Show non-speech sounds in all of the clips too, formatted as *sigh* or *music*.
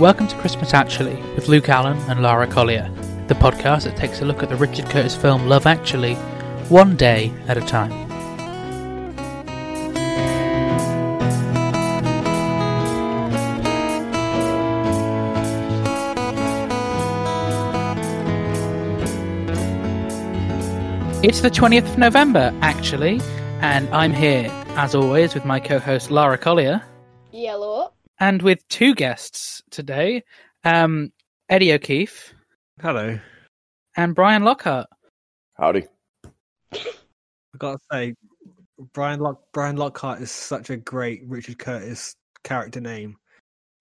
Welcome to Christmas Actually with Luke Allen and Lara Collier, the podcast that takes a look at the Richard Curtis film Love Actually, one day at a time. It's the 20th of November, actually, and I'm here, as always, with my co host Lara Collier Yellow. and with two guests today um, Eddie O'Keefe Hello. and Brian Lockhart. Howdy. I gotta say, Brian Lock Brian Lockhart is such a great Richard Curtis character name.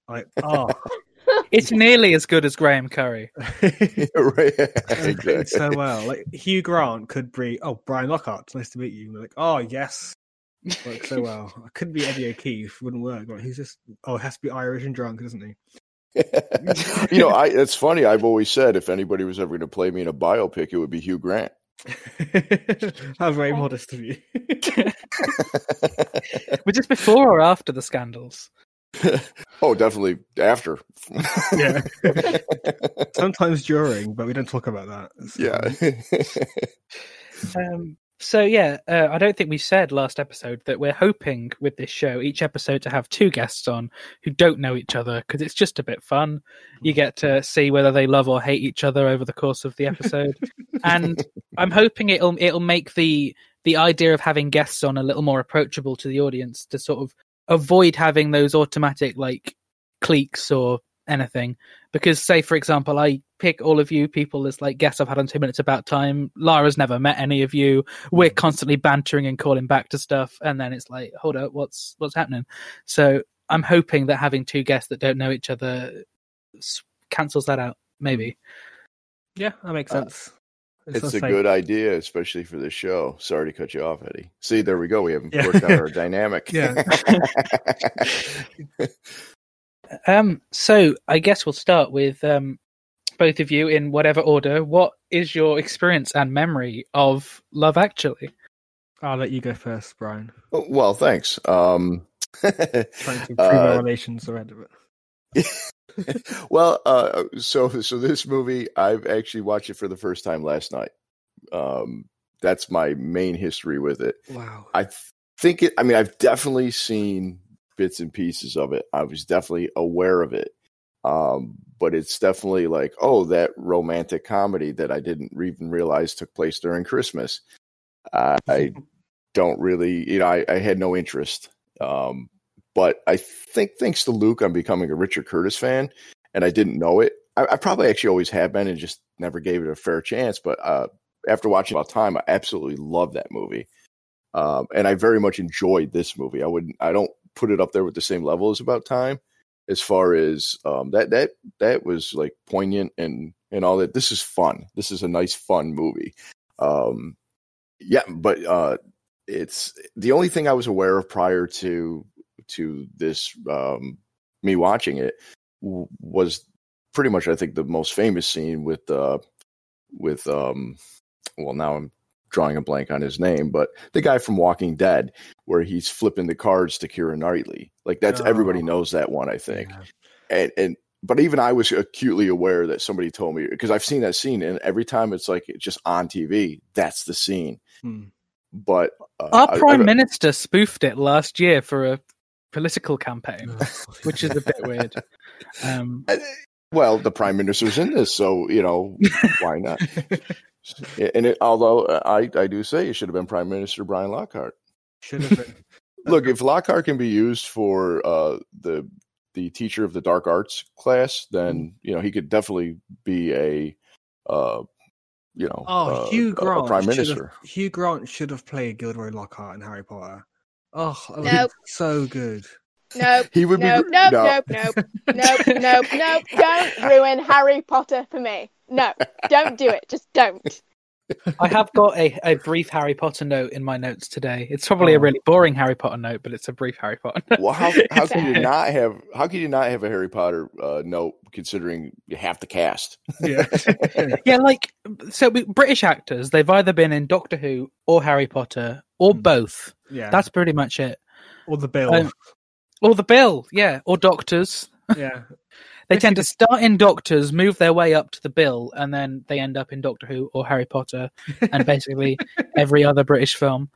Like, oh, *laughs* It's nearly as good as Graham Curry. *laughs* right. it's so well. Like Hugh Grant could be, oh, Brian Lockhart, nice to meet you. Like, oh yes, works so well. I couldn't be Eddie O'Keefe, wouldn't work. Like, he's just, oh, it has to be Irish and drunk, doesn't he? *laughs* you know, I it's funny. I've always said if anybody was ever going to play me in a biopic, it would be Hugh Grant. *laughs* How very modest of you. *laughs* Was this before or after the scandals? oh, definitely after. yeah. Sometimes during, but we don't talk about that. It's fine. yeah. Um, so, yeah, uh, I don't think we said last episode that we're hoping with this show, each episode, to have two guests on who don't know each other because it's just a bit fun. You get to see whether they love or hate each other over the course of the episode. *laughs* and I'm hoping it'll it'll make the the idea of having guests on a little more approachable to the audience to sort of avoid having those automatic like cliques or anything. Because say for example, I pick all of you people as like guests I've had on two minutes about time. Lara's never met any of you. We're constantly bantering and calling back to stuff, and then it's like, hold up, what's what's happening? So I'm hoping that having two guests that don't know each other cancels that out. Maybe. Yeah, that makes Uh, sense. It's a like- good idea, especially for this show. Sorry to cut you off, Eddie. See, there we go. We haven't Yeah. worked out our *laughs* dynamic. Yeah. *laughs* Um, so I guess we'll start with um, both of you in whatever order. What is your experience and memory of Love Actually? I'll let you go first, Brian. well, thanks. Um, *laughs* Trying to improve Uh, our relations around it. *laughs* well, uh, so so this movie, I've actually watched it for the first time last night. Um, that's my main history with it. Wow. I th- think it. I mean, I've definitely seen bits and pieces of it. I was definitely aware of it, um, but it's definitely like, oh, that romantic comedy that I didn't even realize took place during Christmas. I, I *laughs* don't really, you know, I, I had no interest. Um, but I think thanks to Luke, I'm becoming a Richard Curtis fan, and I didn't know it. I, I probably actually always have been, and just never gave it a fair chance. But uh, after watching about time, I absolutely love that movie, um, and I very much enjoyed this movie. I wouldn't, I don't put it up there with the same level as About Time, as far as um, that that that was like poignant and and all that. This is fun. This is a nice fun movie. Um, yeah, but uh, it's the only thing I was aware of prior to to this um, me watching it was pretty much I think the most famous scene with uh, with um, well now I'm drawing a blank on his name, but the guy from Walking Dead where he's flipping the cards to Keira Knightley. Like that's everybody Oh. knows that one, I think. Yeah. And and but even I was acutely aware that somebody told me because I've seen that scene and every time it's like it's just on TV, that's the scene. Hmm. But uh, Our I- Prime I- Minister spoofed it last year for a political campaign, *laughs* which is a bit weird. Um, Well, the prime minister's in this, so you know why not? *laughs* and it, although uh, I, I do say it should have been Prime Minister Brian Lockhart. Should have been. *laughs* Look, if Lockhart can be used for uh, the the teacher of the dark arts class, then you know he could definitely be a uh, you know Oh, uh, Hugh Grant. a prime should have- minister. Hugh Grant should have played Gilderoy Lockhart in Harry Potter. Oh, Nope. so good. Nope. He would Nope, be nope, no. nope, nope, nope, nope, nope. *laughs* Don't ruin Harry Potter for me. No, don't do it. Just don't. I have got a, a brief Harry Potter note in my notes today. It's probably a Oh. really boring Harry Potter note, but it's a brief Harry Potter note. Well, how how can you not have how can you not have a Harry Potter uh, note considering you have the cast? Yeah. *laughs* *laughs* yeah, like so we- British actors, they've either been in Doctor Who or Harry Potter or Hmm. both. yeah. That's pretty much it. or the bill. Um, Or the Bill, yeah, or Doctors. Yeah. *laughs* They tend to start in Doctors, move their way up to the bill, and then they end up in Doctor Who or Harry Potter and basically *laughs* every other British film.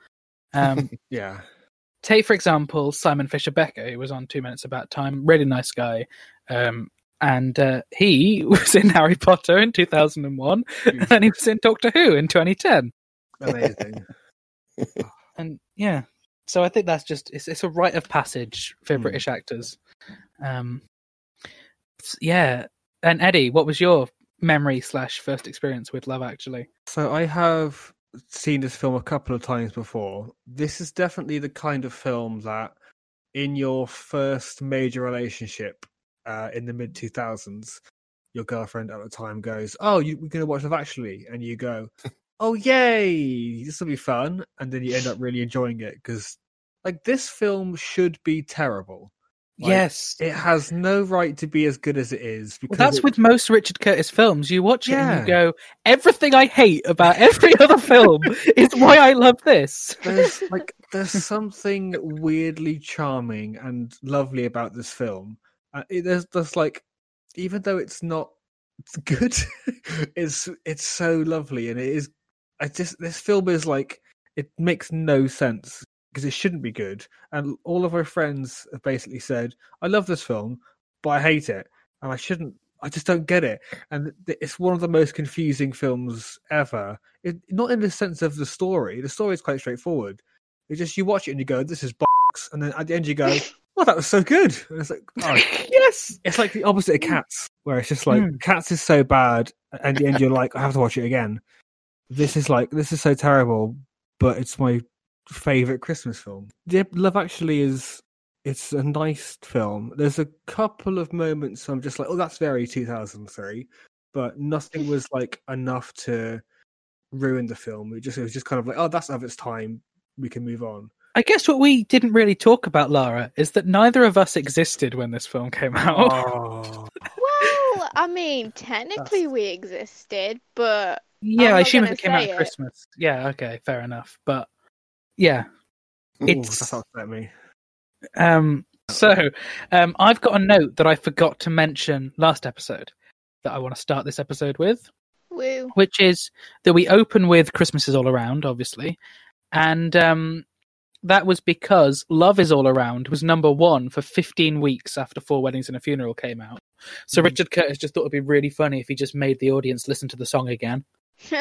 Um, *laughs* Yeah. take, for example, Simon Fisher Becker, who was on Two Minutes About Time, really nice guy. Um, and uh, he was in Harry Potter in 2001, and he was in Doctor Who in 2010. Amazing. And yeah, so I think that's just it's, it's a rite of passage for Hmm. British actors. Um, yeah, and Eddie, what was your memory slash first experience with Love Actually? So I have seen this film a couple of times before. This is definitely the kind of film that, in your first major relationship uh, in the mid two thousands, your girlfriend at the time goes, "Oh, you, we're going to watch Love Actually," and you go, "Oh, yay! This will be fun," and then you end up really enjoying it because, like, this film should be terrible. Like, yes, It has no right to be as good as it is well, that's it- with most Richard Curtis films. You watch it and you go, everything I hate about every *laughs* other film is why I love this. there's *laughs* like there's something weirdly charming and lovely about this film. Uh, it, there's there's like even though it's not good, *laughs* it's it's so lovely and it is. I just this film is like it makes no sense because it shouldn't be good. And all of our friends have basically said, "I love this film, but I hate it, and I shouldn't." I just don't get it, and it's one of the most confusing films ever. It, not in the sense of the story. The story is quite straightforward. It's just you watch it and you go, "This is box," and then at the end you go, *laughs* "Oh, that was so good." And it's like, oh, *laughs* yes, it's like the opposite of Cats, where it's just like Mm. Cats is so bad, and at the end you're like, I have to watch it again. This is like this is so terrible, but it's my favorite Christmas film. Yeah, Love Actually is it's a nice film. There's a couple of moments I'm just like, oh, that's very 2003, but nothing was like enough to ruin the film. It just it was just kind of like, oh, that's of its time. We can move on. I guess what we didn't really talk about, Lara, is that neither of us existed when this film came out. Oh, Well, *laughs* I mean, technically we existed, but yeah, I'm I not assume it came out say at it. Christmas. Yeah, okay, fair enough. But yeah, Ooh, It's- that's upset me. Um, so um, I've got a note that I forgot to mention last episode that I want to start this episode with, woo. which is that we open with Christmas is all around, obviously, and um, that was because Love is All Around was number one for 15 weeks after Four Weddings and a Funeral came out. So Mhm. Richard Curtis just thought it'd be really funny if he just made the audience listen to the song again. *laughs*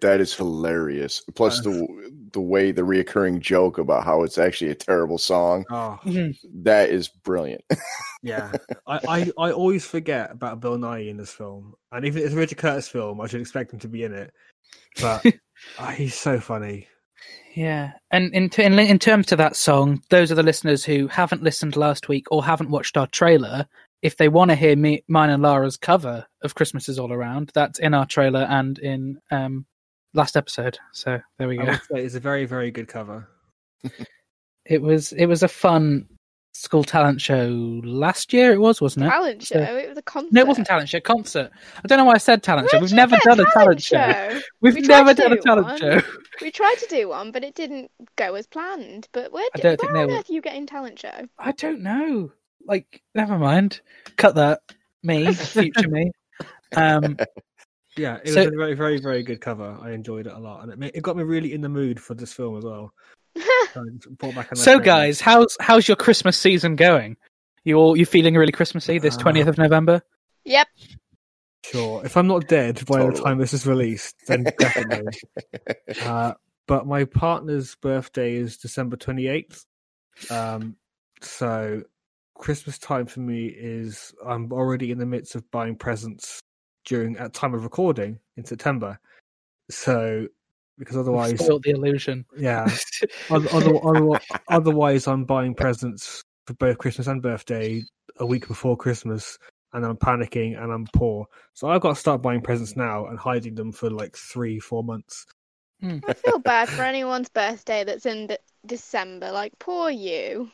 That is hilarious. Plus the the way the reoccurring joke about how it's actually a terrible song. oh, That is brilliant. Yeah, *laughs* I, I, I always forget about Bill Nighy in this film, and even if it's a Richard Curtis film, I should expect him to be in it. But *laughs* ah, he's so funny. Yeah, and in, in in terms to that song, those are the listeners who haven't listened last week or haven't watched our trailer. If they want to hear me, mine and Lara's cover of "Christmas Is All Around," that's in our trailer and in um, last episode. So there we go. it's a very very good cover. *laughs* It was it was a fun school talent show last year. It was, wasn't it? Talent show. So- It was a concert. No, it wasn't talent show. Concert. I don't know why I said talent show. Where'd We've never done a talent show. We've We never to done a talent one. show. We tried to do one, but it didn't go as planned. But where, don't where on were- earth are you getting talent show? I don't know. Like, never mind. Cut that. Me, *laughs* future me. Um, *laughs* Yeah, it So- was a very very very good cover. I enjoyed it a lot, and it, ma- it got me really in the mood for this film as well. *laughs* So, back so, guys, how's how's your Christmas season going? You all you feeling really Christmassy this Uh, twentieth of November? yep. sure. If I'm not dead by the time this is released, then definitely. *laughs* uh, but my partner's birthday is December 28th. Um, so Christmas time for me is I'm already in the midst of buying presents during at time of recording in September. So because otherwise, Spoiled the illusion. yeah, *laughs* other, other, other, otherwise I'm buying presents for both Christmas and birthday a week before Christmas. And I'm panicking and I'm poor. So I've got to start buying presents now and hiding them for like three, four months. Hmm. I feel bad for anyone's birthday that's in de- December. Like, poor you.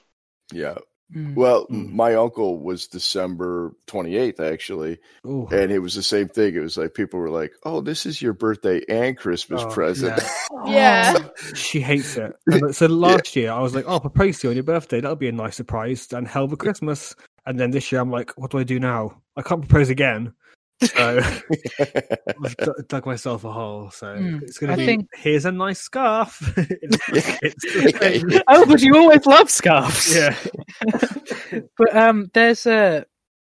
yeah. Mm. Well, Mm. my uncle was December 28th, actually. Ooh. And it was the same thing. It was like people were like, oh, this is your birthday and Christmas Oh, present. Yeah. *laughs* *laughs* She hates it. And *laughs* so last year I was like, "Oh, propose to you on your birthday. That'll be a nice surprise." And hell of a Christmas. And then this year, I'm like, what do I do now? I can't propose again. So *laughs* I've d- dug myself a hole. So Hmm, it's going to be think- here's a nice scarf. *laughs* it's, *laughs* it's the thing. oh, but you always love scarves. Yeah. but um, there's a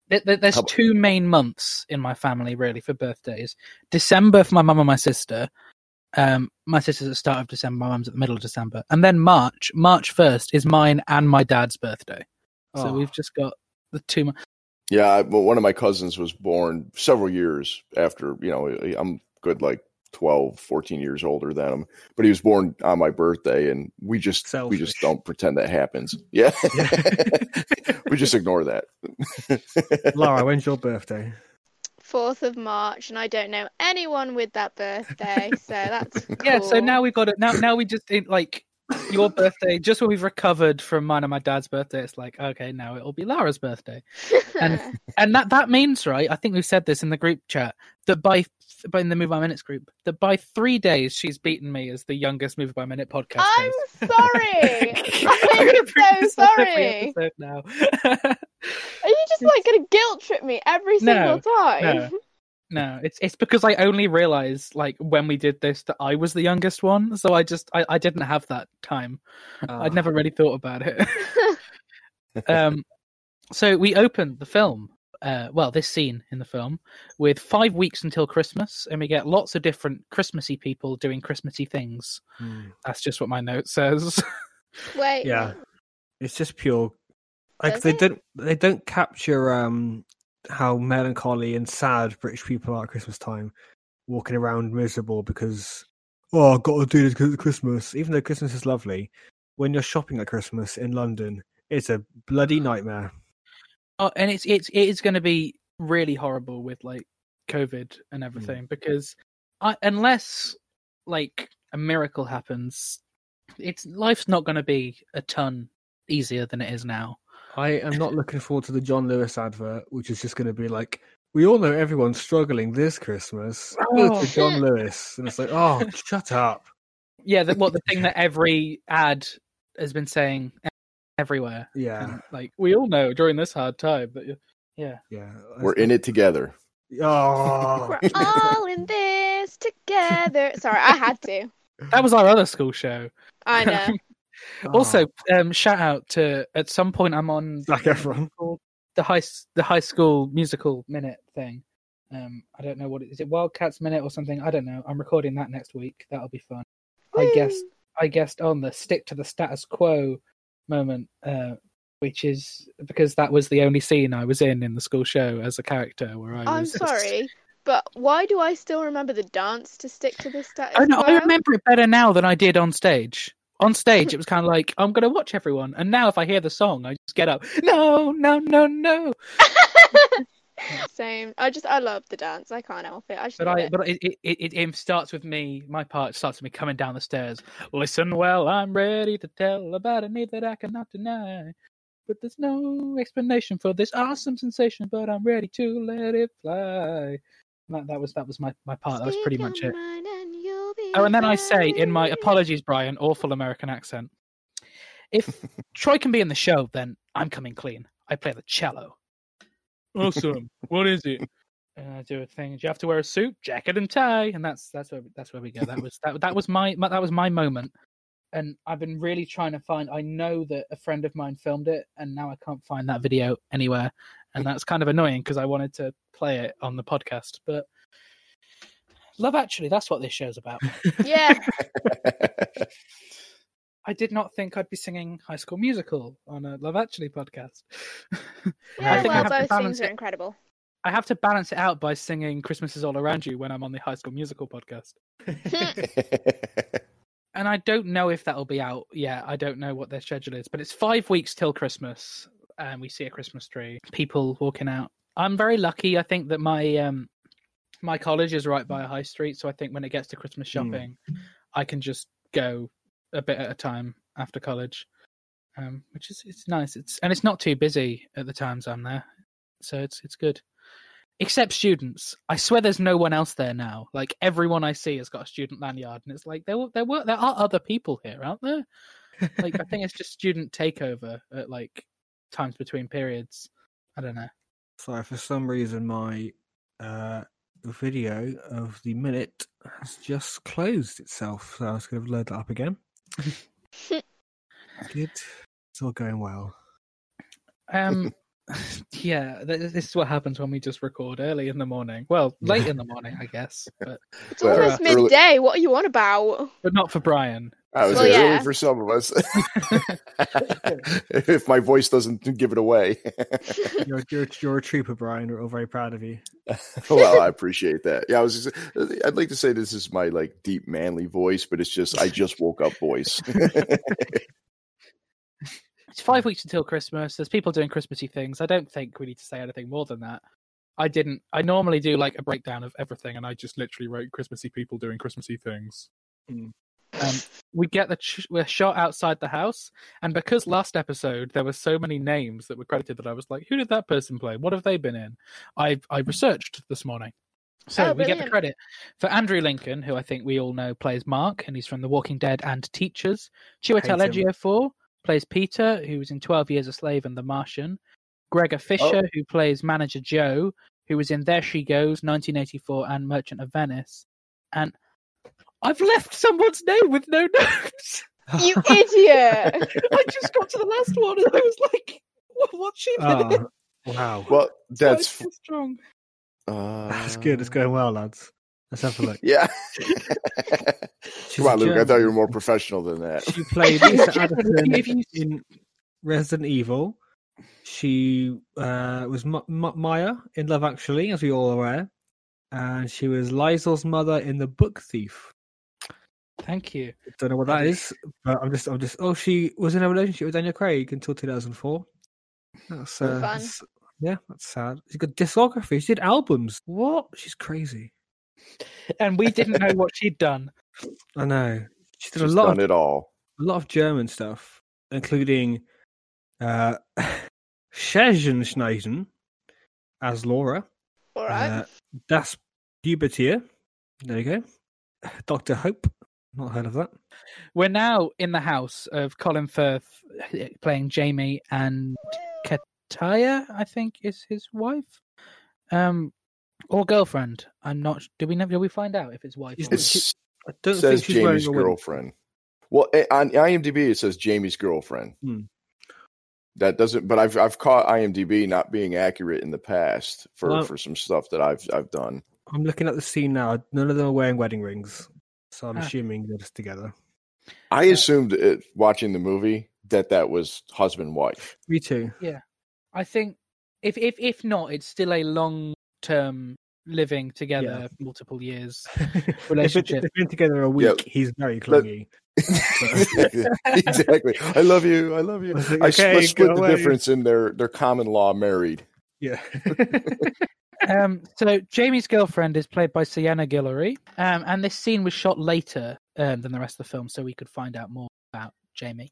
there- there- there's two main months in my family really for birthdays. December for my mum and my sister. Um, my sister's at the start of December. My mum's at the middle of December, and then March. March first is mine and my dad's birthday. So Oh. we've just got the two. Mo- Yeah, I, well, one of my cousins was born several years after, you know, I'm good like 12, 14 years older than him, but he was born on my birthday and we just we just don't pretend that happens. *laughs* Yeah. *laughs* we just ignore that. Lara, *laughs* when's your birthday? 4th of March, and I don't know anyone with that birthday, so that's Yeah. So now we've got it. Now now we just in, like your birthday. Just when we've recovered from mine and my dad's birthday, it's like okay, now it'll be Lara's birthday. and *laughs* and that that means right i think we've said this in the group chat that by by in the move by minutes group that by three days she's beaten me as the youngest move by minute podcast I'm host. sorry. *laughs* I'm gonna bring I'm so this up every sorry. now *laughs* Are you just like gonna guilt trip me every No, single time? no. No it's it's because i only realized like when we did this that i was the youngest one so i just i, I didn't have that time i'd never really thought about it *laughs* um, so we opened the film, uh, well, this scene in the film, with five weeks until Christmas, and we get lots of different Christmassy people doing Christmassy things. Hmm. That's just what my note says. *laughs* Wait. Yeah. It's just pure. Like Does they it? don't they don't capture um how melancholy and sad British people are at Christmas time, walking around miserable because oh I've got to do this because it's Christmas. Even though Christmas is lovely, when you're shopping at Christmas in London, it's a bloody nightmare. oh, and it's it's it is going to be really horrible with like COVID and hmm. everything because I, unless like a miracle happens, it's life's not going to be a ton easier than it is now. I am not looking forward to the John Lewis advert, which is just going to be like, we all know everyone's struggling this Christmas. Go Oh. to John Lewis, and it's like, oh, *laughs* shut up. Yeah, the, what the thing that every ad has been saying everywhere. Yeah, And, like we all know during this hard time But yeah yeah. We're in it together. Oh, *laughs* We're all in this together. Sorry, I had to. *laughs* that was our other school show I know. Also um shout out to at some point i'm on Zac Efron. *laughs* called the high the high school musical minute thing um i don't know what it is it wildcats minute or something i don't know i'm recording that next week that'll be fun i guess i guessed on the stick to the status quo moment uh which is because that was the only scene I was in in the school show as a character where I I'm was. sorry, but why do I still remember the dance to stick to the status I know. I remember it better now than I did on stage. On stage, it was kind of like I'm going to watch everyone, and now if I hear the song, I just get up. No, no, no, no. Same. I just I love the dance. I can't help it. I just But I, it. but it, it, it, it starts with me. My part starts with me coming down the stairs. Listen, well, I'm ready to tell about a need that I cannot deny. But there's no explanation for this awesome sensation. But I'm ready to let it fly. That, that was that was my, my part. That was pretty Speak much it. Mind and you'll be Oh, and then I say in my apologies, Brian, awful American accent. If *laughs* Troy can be in the show, then I'm coming clean. I play the cello. Awesome. what is it? *laughs* And I do a thing. Do you have to wear a suit, jacket, and tie? And that's that's where that's where we go. That was that that was my, my that was my moment. And I've been really trying to find. I know that a friend of mine filmed it, and now I can't find that video anywhere, and that's kind of annoying because I wanted to play it on the podcast. But Love Actually, that's what this show's about. Yeah. *laughs* I did not think I'd be singing High School Musical on a Love Actually podcast. *laughs* Yeah, well, both things are it. incredible. I have to balance it out by singing Christmas is All Around You when I'm on the High School Musical podcast. *laughs* And I don't know if that'll be out yet. I don't know what their schedule is, but it's five weeks till Christmas, and we see a Christmas tree. People walking out. I'm very lucky. I think that my um my college is right by a high street, so I think when it gets to Christmas Hmm. shopping, I can just go a bit at a time after college, um, which is it's nice. It's and it's not too busy at the times I'm there, so it's it's good. Except students, I swear there's no one else there now. Like everyone I see has got a student lanyard, and it's like there were there were there are other people here, aren't there? Like I think *laughs* it's just student takeover at like times between periods. I don't know. Sorry, for some reason my uh, video of the minute has just closed itself. So I was going to load that up again. *laughs* Good. It's all going well. Um, *laughs* *laughs* yeah, this is what happens when we just record early in the morning. Well, late in the morning, I guess, but *laughs* It's Well, almost early- midday. What are you on about? but not for Brian. I was Well, early yeah. for some of us. *laughs* if my voice doesn't give it away. You're, you're, you're a trooper, Brian. We're all very proud of you. well, I appreciate that. Yeah, I was. Just, I'd like to say this is my like deep manly voice, but it's just I just woke up voice. It's five weeks until Christmas. There's people doing Christmassy things. I don't think we need to say anything more than that. I didn't. I normally do like a breakdown of everything, and I just literally wrote Christmassy people doing Christmassy things. Hmm. Um, we get the ch- we're shot outside the house, and because last episode there were so many names that were credited that I was like, who did that person play? What have they been in? I I researched this morning. So Oh, we get the credit for Andrew Lincoln, who I think we all know plays Mark, and he's from The Walking Dead and Teachers. Chiwetel. Ejiofor plays Peter, who was in 12 Years a Slave and The Martian. Gregor Fisher, who plays Manager Joe, who was in There She Goes, 1984, and Merchant of Venice. And I've left someone's name with no *laughs* notes. You *laughs* idiot! I just got to the last one and I was like, "What- what's she doing? Oh, wow. well, that's so strong. uh, That's good. It's going well, lads. Let's have a look. Yeah. *laughs* Come on, a Luke. I thought you were more professional than that. She played Lisa Yeah, Addison in Resident Evil. She uh, was M- M- Maya in Love Actually, as we all aware, and she was Liesel's mother in The Book Thief. Thank you. Don't know what that is, but I'm just, I'm just. Oh, she was in a relationship with Daniel Craig until 2004. That's, uh, Fun. that's- yeah, that's sad. She's got discography. She did albums. What? She's crazy. And we didn't know what she'd done. I know. She did She's a lot done of it all. a lot of German stuff, including uh, *laughs* Scherenschneiden as Laura, All right. uh, Das Pubertier. There you go. *sighs* Doctor Hope. Not heard of that. We're now in the house of Colin Firth playing Jamie and Kataya, I think is his wife. Um or girlfriend. I'm not do we know do we find out if it's wife She's or It she- I don't says think she's wearing Jamie's a girlfriend. Well, eh, on IMDb it says Jamie's girlfriend. Hmm. That doesn't. But I've I've caught IMDb not being accurate in the past for Well- for some stuff that I've I've done. I'm looking at the scene now. None of them are wearing wedding rings, so I'm Ah. assuming they're just together. I assumed it, watching the movie that that was husband wife. Me too. Yeah, I think if if if not, it's still a long term living together multiple years. *laughs* if Relationship. they've been together a week, Yeah. he's very clingy. *laughs* exactly. I love you. I love you. I was like, I s- okay, let's split the away. difference in their their common law married. Yeah. *laughs* um, so Jamie's girlfriend is played by Sienna Guillory, um, and this scene was shot later um, than the rest of the film, so we could find out more about Jamie.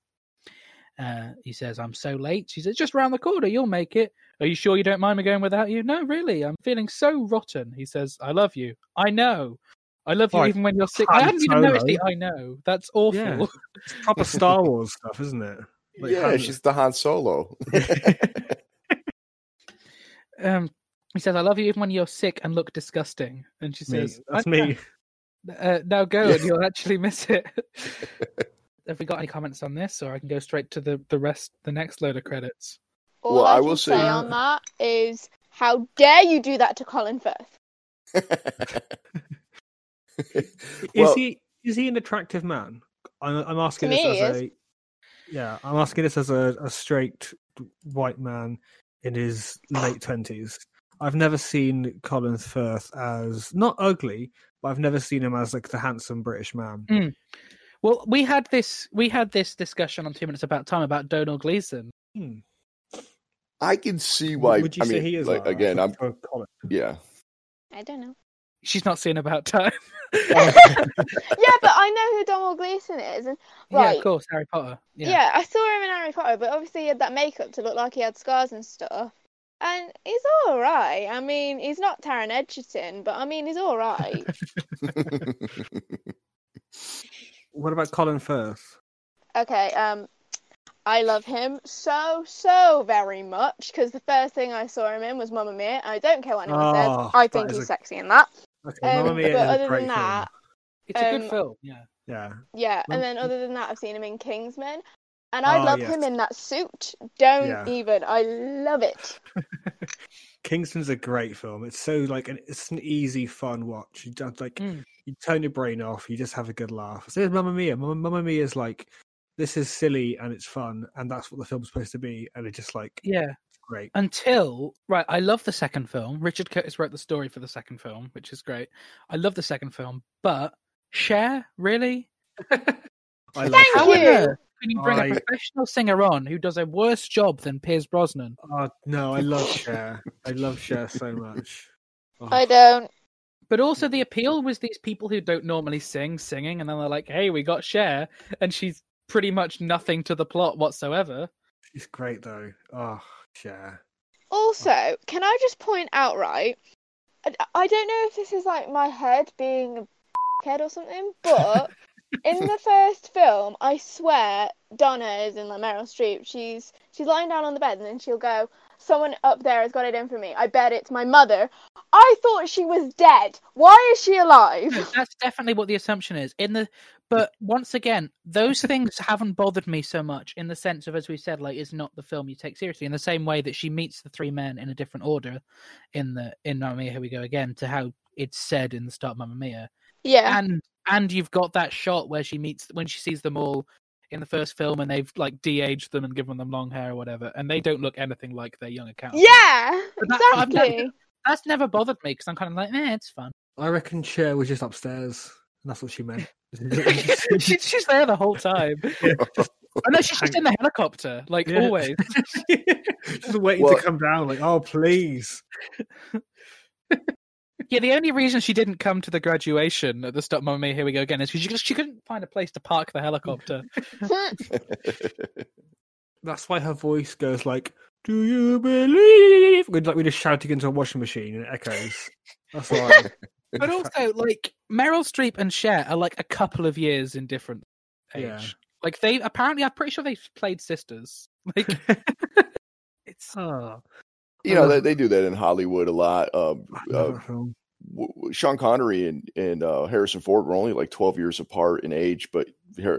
Uh, he says, "I'm so late." She says, "Just round the corner, you'll make it." Are you sure you don't mind me going without you? No, really. I'm feeling so rotten. He says, "I love you. I know. I love you Right, even when you're sick." I Han hadn't even noticed the "I know." That's awful. Yeah. It's proper Star Wars stuff, isn't it? Like yeah, Han- she's the Han Solo. *laughs* um, he says, "I love you even when you're sick and look disgusting." And she me. says, That's me. Uh, now go Yeah. and *laughs* you'll actually miss it. *laughs* Have we got any comments on this, or I can go straight to the the rest, the next load of credits? All well, I, I will say say- on that is, how dare you do that to Colin Firth? *laughs* Is Well- he is he an attractive man? I'm, I'm asking this as he a yeah. I'm asking this as a, a straight white man in his late twenties. I've never seen Colin Firth as not ugly, but I've never seen him as like the handsome British man. Hmm. Well, we had this we had this discussion on Two Minutes About Time about Domhnall Gleeson. Hmm. I can see why. Would you I say mean, he is like, like again? I'm for Colin? yeah. I don't know. She's not seen About Time. *laughs* yeah, but I know who Domhnall Gleeson is, and Yeah, of course, Harry Potter. yeah. Yeah. I saw him in Harry Potter, but obviously he had that makeup to look like he had scars and stuff. And he's all right. I mean, he's not Taron Egerton, but I mean, he's all right. *laughs* *laughs* What about Colin Firth? okay, um, I love him so, so very much because the first thing I saw him in was Mamma Mia. I don't care what anyone Oh, says. I think he's a- sexy in that. Okay, Um, Mamma Mia but is a other great than that, It's a good Um, film. Yeah. Yeah. yeah. And then other than that, I've seen him in Kingsman. And I Oh, love yes. him in that suit. Don't Yeah. even. I love it. *laughs* Kingsman's a great film. It's so like an, it's an easy, fun watch. You don't like Mm. you turn your brain off. You just have a good laugh. So is Mamma Mia. Mamma, Mamma Mia is like this is silly and it's fun, and that's what the film's supposed to be. And it's just like Yeah. great. Until right, I love the second film. Richard Curtis wrote the story for the second film, which is great. I love the second film, but Cher really? *laughs* I love Thank Cher. How on you. earth can you bring I- a professional singer on who does a worse job than Pierce Brosnan? Oh no, I love Cher. I love Cher so much. Oh, I don't. But also the appeal was these people who don't normally sing singing, and then they're like, "Hey, we got Cher," and she's pretty much nothing to the plot whatsoever. she's great though. Oh, Cher. Also, can I just point out, right? I, I don't know if this is like my head being a *laughs* head or something, but *laughs* in the first film, I swear Donna is in like Meryl Streep. She's she's lying down on the bed and then she'll go, "Someone up there has got it in for me. I bet it's my mother." I thought she was dead. Why is she alive? That's definitely what the assumption is. In the but once again, those things haven't bothered me so much in the sense of as we said, like it's not the film you take seriously. In the same way that she meets the three men in a different order in the in Mamma Mia, here we go again, to how it's said in the start Mamma Mia. Yeah, And and you've got that shot where she meets when she sees them all in the first film and they've like de-aged them and given them long hair or whatever, and they don't look anything like their young account. yeah, that- I've never- exactly. That's never bothered me because I'm kind of like, eh, it's fun. I reckon Cher was just upstairs, and that's what she meant. *laughs* *laughs* she, she's there the whole time. Oh, no, she's just in the helicopter, like Yeah. always. *laughs* just waiting Well- to come down. Like, oh please. Yeah, the only reason she didn't come to the graduation at the Stop Mamma Mia, here we go again, is because she, she couldn't find a place to park the helicopter. *laughs* That's why her voice goes like, "Do you believe?" We're like we're just shouting into a washing machine and it echoes. That's why. *laughs* but also, like Meryl Streep and Cher are like a couple of years in different age. Yeah. Like they apparently, I'm pretty sure they've played sisters. Like *laughs* it's oh, you know, they, they do that in Hollywood a lot. Um, I uh, love that film. w- w- Sean Connery and and uh, Harrison Ford were only like twelve years apart in age, but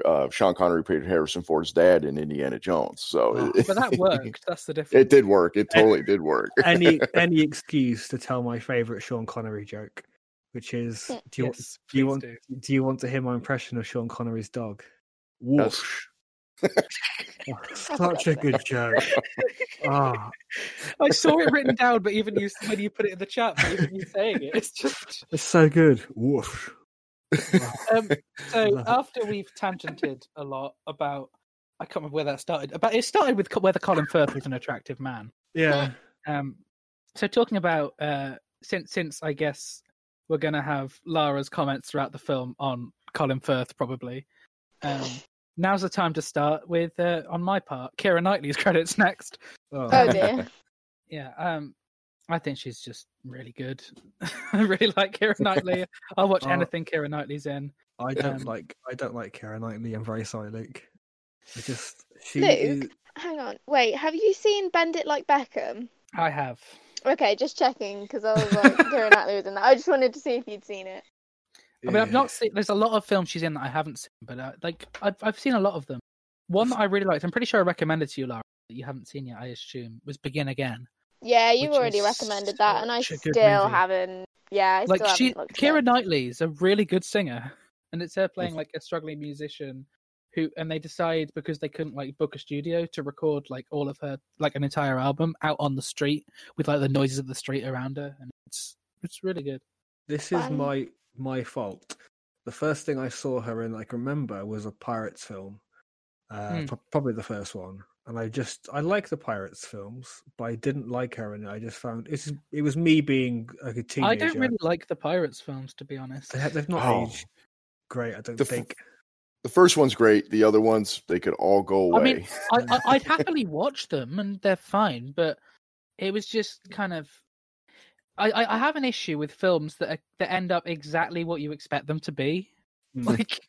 uh, Sean Connery played Harrison Ford's dad in Indiana Jones, so it, but that *laughs* worked. That's the difference. it did work. It totally did work. *laughs* any any excuse to tell my favorite Sean Connery joke, which is, do you Yes, do you want do. do you want to hear my impression of Sean Connery's dog? Yes. Whoosh. Oh, *laughs* *laughs* Such a good joke. Ah, I saw it written down, but even you when you put it in the chat, but even you saying it, it's just. it's so good. Whoosh. Um, so *laughs* after we've tangented a lot about, I can't remember where that started. About it started with whether Colin Firth was an attractive man. Yeah. Um, so talking about uh, since since I guess we're gonna have Lara's comments throughout the film on Colin Firth probably. Um, now's the time to start with uh, on my part. Keira Knightley's *laughs* credits next. Oh, Oh dear. Yeah, um, I think she's just really good. *laughs* I really like Keira *laughs* Knightley. I'll watch Oh. anything Keira Knightley's in. I don't um, like I don't like Karen Knightley. I'm very sorry, Luke. I just she Luke? is- Hang on. Wait, have you seen Bend It Like Beckham? I have. Okay, just checking because I was like, Karen Knightley was in that. I just wanted to see if you'd seen it. I mean, I've not seen. There's a lot of films she's in that I haven't seen, but uh, like I've I've seen a lot of them. One that I really liked. I'm pretty sure I recommended to you, Lara, that you haven't seen yet. I assume was Begin Again. Yeah, you've already recommended that, and I such a good still haven't. Yeah, I like still she, haven't looked. Keira At it. Knightley is a really good singer, and it's her playing like a struggling musician who, and they decide because they couldn't like book a studio to record like all of her like an entire album out on the street with like the noises of the street around her, and it's it's really good. This is Fun. my my fault. The first thing I saw her in, like remember, was a pirates film. Uh, Hmm. probably the first one, and I just I like the pirates films, but I didn't like her in it. I just found it's it was me being like a teenager. I don't really like the Pirates films, to be honest. They have, they've not Oh. aged great. I don't The f- think. The first one's great. The other ones, they could all go away. I mean, I, I, I'd *laughs* happily watch them, and they're fine. But it was just kind of. I, I have an issue with films that are, that end up exactly what you expect them to be, Mm. *laughs* like,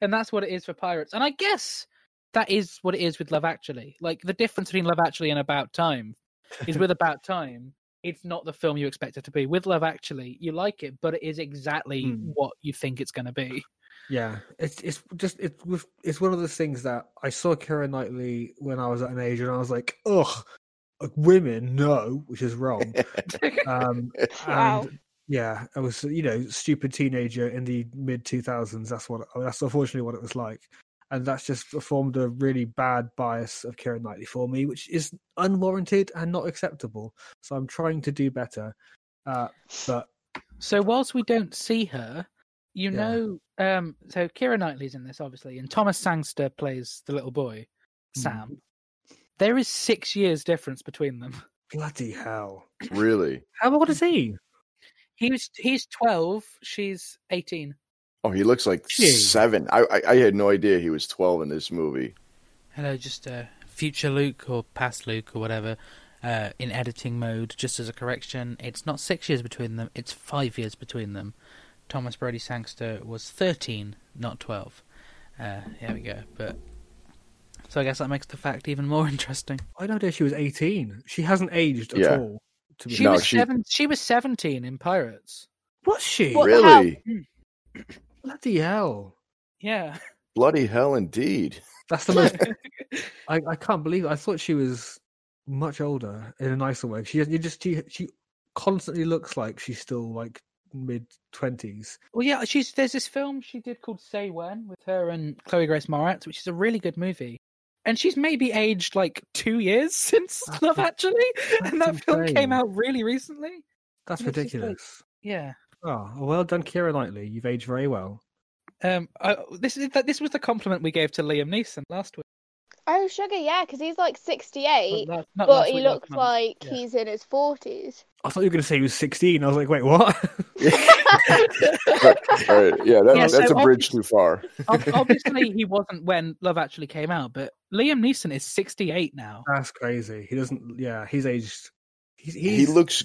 and that's what it is for Pirates. And I guess that is what it is with Love Actually. Like the difference between Love Actually and About Time is with *laughs* About Time, it's not the film you expect it to be. With Love Actually, you like it, but it is exactly Hmm. what you think it's going to be. Yeah, it's it's just it's it's one of those things that I saw Keira Knightley when I was at an age, and I was like, ugh, women, no, which is wrong. *laughs* Um, Wow. and yeah, I was you know stupid teenager in the mid two thousands. That's what that's unfortunately what it was like, and that's just formed a really bad bias of Keira Knightley for me, which is unwarranted and not acceptable. So I'm trying to do better, uh, but So whilst we don't see her, you Yeah. know, um, so Keira Knightley's in this obviously, and Thomas Sangster plays the little boy, Hmm. Sam. There is six years difference between them. bloody hell, really? how old is he? He was he's twelve, she's eighteen. Oh, he looks like Gee. seven. I, I I had no idea he was twelve in this movie. Hello, just uh, future Luke or past Luke or whatever. Uh, in editing mode, just as a correction, it's not six years between them; it's five years between them. Thomas Brodie Sangster was thirteen, not twelve. Uh, here we go. But so I guess that makes the fact even more *laughs* interesting. I had no idea she was 18. She hasn't aged at all. To be She No, was she- seven. She was seventeen in Pirates. Was she? What the hell? really? Hmm. *clears throat* Bloody hell. Yeah. Bloody hell, indeed. That's the most. *laughs* I, I can't believe it. I thought she was much older in a nicer way. She you just she she constantly looks like she's still like mid twenties. Well, yeah. She's there's this film she did called Say When with her and Chloe Grace Moretz, which is a really good movie. And she's maybe aged like two years *laughs* since That's Love Actually, and that that's film came out really recently. That's is like- ridiculous. Yeah. Oh, well done, Keira Knightley. You've aged very well. Um. I, this is that. This was the compliment we gave to Liam Neeson last week. Oh, sugar, yeah, because he's like 68, Well, la- not but he looks like Yeah. he's in his 40s. I thought you were going to say he was sixteen. I was like, wait, what? *laughs* All right, yeah, that, Yeah, that's so a bridge too far. *laughs* Obviously, he wasn't when Love Actually came out, but Liam Neeson is 68 now. That's crazy. He doesn't. Yeah, he's aged. He's, He looks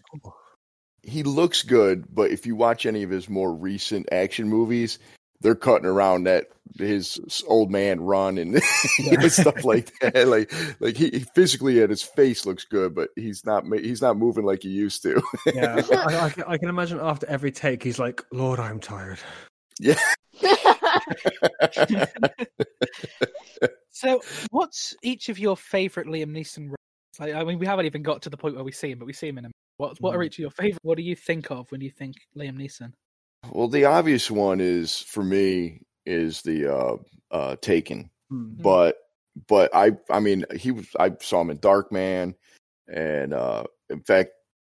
he looks good, but if you watch any of his more recent action movies, they're cutting around that his old man run and *laughs* you know, stuff like that. *laughs* Like like he, he physically at his face looks good, but he's not he's not moving like he used to. *laughs* Yeah, I, I, can- I can imagine after every take, he's like, "Lord, I'm tired." yeah, So, what's each of your favorite Liam Neeson roles? Like, I mean, we haven't even got to the point where we see him, but we see him in a. What What are Mhm. each of your favorite? What do you think of when you think Liam Neeson? Well, the obvious one is for me is the uh uh Taken. Hmm. but but I I mean he was I saw him in Darkman and uh in fact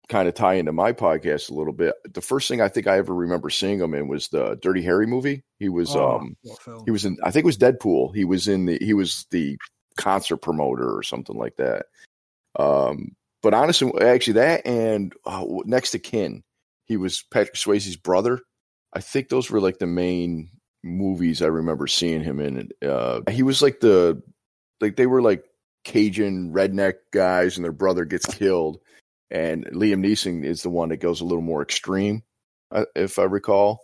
kind of tie into my podcast a little bit. The first thing I think I ever remember seeing him in was the Dirty Harry movie. He was Oh, um he was in I think it was Dead Pool. He was in the he was the concert promoter or something like that. Um but honestly actually that and uh, next to Kin, he was Patrick Swayze's brother. I think those were like the main movies I remember seeing him in. Uh, he was like the like they were like Cajun redneck guys, and their brother gets killed, and Liam Neeson is the one that goes a little more extreme, uh, if I recall.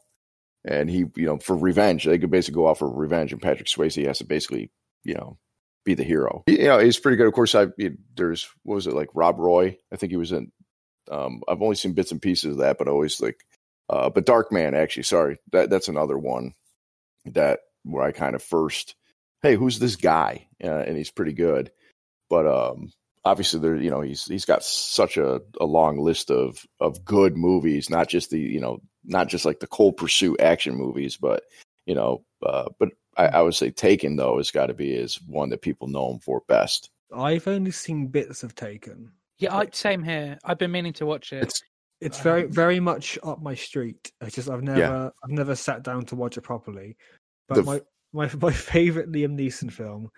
And he, you know, for revenge, they could basically go off for revenge, and Patrick Swayze has to basically, you know, be the hero. You know, he's pretty good. Of course, I there's what was it like Rob Roy? I think he was in. Um, I've only seen bits and pieces of that, but I always like uh, but Darkman, actually, sorry, that that's another one that where I kind of first, hey, who's this guy? Uh, and he's pretty good, but um, obviously there, you know, he's he's got such a, a long list of of good movies, not just the you know, not just like the cold pursuit action movies, but you know, uh, but I, I would say Taken though has got to be is one that people know him for best. I've only seen bits of Taken. Yeah, I, same here. I've been meaning to watch it. It's It's Um, very, very much up my street. It's just I've never, I've never sat down to watch it properly. But The- my, my, *laughs* my favorite Liam Neeson film.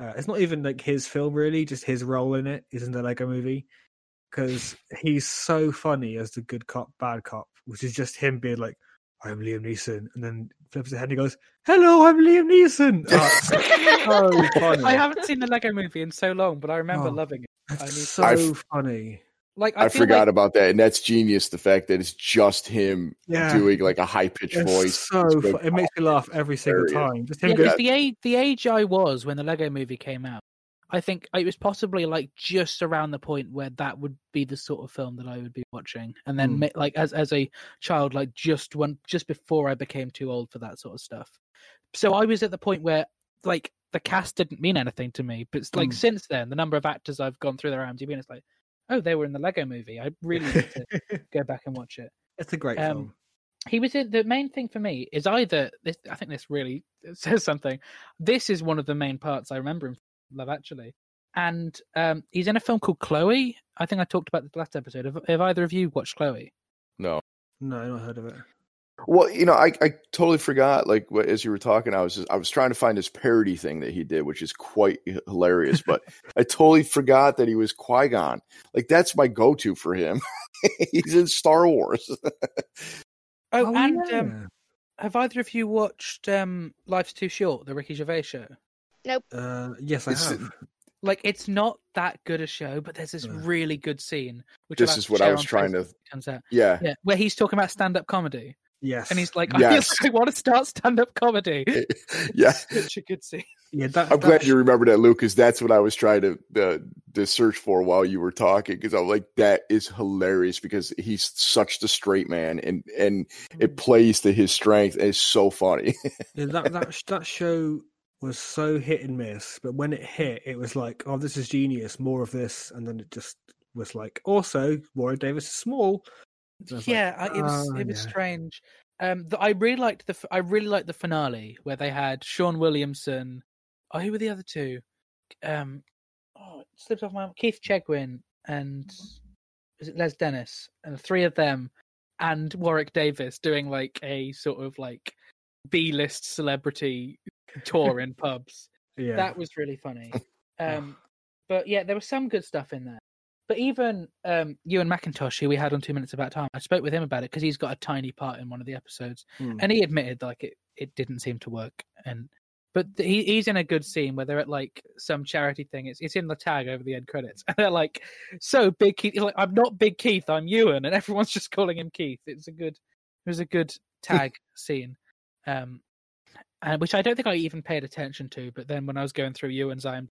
Uh, it's not even like his film really, just his role in it is in the Lego Movie, because he's so funny as the good cop, bad cop, which is just him being like, "I'm Liam Neeson," and then flips his head and he goes, "Hello, I'm Liam Neeson." *laughs* Oh, so funny. I haven't seen the Lego Movie in so long, but I remember Oh. loving it. It's so I've- funny. Like I, I, forgot like, about that, and that's genius. The fact that it's just him Yeah. doing like a high pitched It's voice. so It's fu- good. it makes me laugh every single time. Just him yeah, going, 'cause the age the age I was when the Lego Movie came out. I think it was possibly like just around the point where that would be the sort of film that I would be watching, and then ma- like as as a child, like just when just before I became too old for that sort of stuff. So I was at the point where like the cast didn't mean anything to me, but it's like Hmm. since then, the number of actors I've gone through their IMDb, and it's like, oh, they were in the Lego Movie. I really need to *laughs* go back and watch it it's a great Um, film. he was in the main thing for me is either this i think this really *laughs* says something this is one of the main parts i remember in love actually and um he's in a film called chloe i think i talked about this last episode have, have either of you watched chloe No. No, I've not heard of it. Well, you know, I, I totally forgot. Like as you were talking, I was just, I was trying to find this parody thing that he did, which is quite hilarious. But *laughs* I totally forgot that he was Qui Gon. Like that's my go to for him. *laughs* He's in Star Wars. oh, and yeah. um have either of you watched um life's too short the ricky gervais show uh, yes, I It's- have. *laughs* like it's not that good a show but there's this really good scene which this is what I was trying to. it turns out Yeah, yeah where he's talking about stand-up comedy Yes, and he's like i, Yes. feel *laughs* like I want to start stand-up comedy *laughs* yeah. such a good scene yeah. That, I'm that glad sh- you remember that, Lucas. That's what I was trying to uh, to search for while you were talking because I'm like, that is hilarious because he's such the straight man and and it plays to his strength. It's so funny. Yeah, that that that show was so hit and miss, but when it hit, it was like, oh, this is genius, more of this, and then it just was like, also, Warwick Davis is small. Like, yeah, I, it was "Oh, it was yeah." strange. Um, the, I really liked the I really liked the finale where they had Shaun Williamson. Oh, who were the other two? Um, oh, it slipped off my Keith Chegwin and is it Les Dennis and the three of them and Warwick Davis doing like a sort of like B list celebrity tour *laughs* in pubs. Yeah, That was really funny. *laughs* Um, but yeah, there was some good stuff in there. But even um, Ewen MacIntosh, who we had on Two Minutes About Time, I spoke with him about it because he's got a tiny part in one of the episodes, Hmm. and he admitted like it, it didn't seem to work. And but he, he's in a good scene where they're at like some charity thing. It's it's in the tag over the end credits, *laughs* and they're like, "So Big Keith, like I'm not Big Keith, I'm Ewen," and everyone's just calling him Keith. It's a good, it was a good tag *laughs* scene. Um, and which I don't think I even paid attention to. But then when I was going through Ewen's IMDb,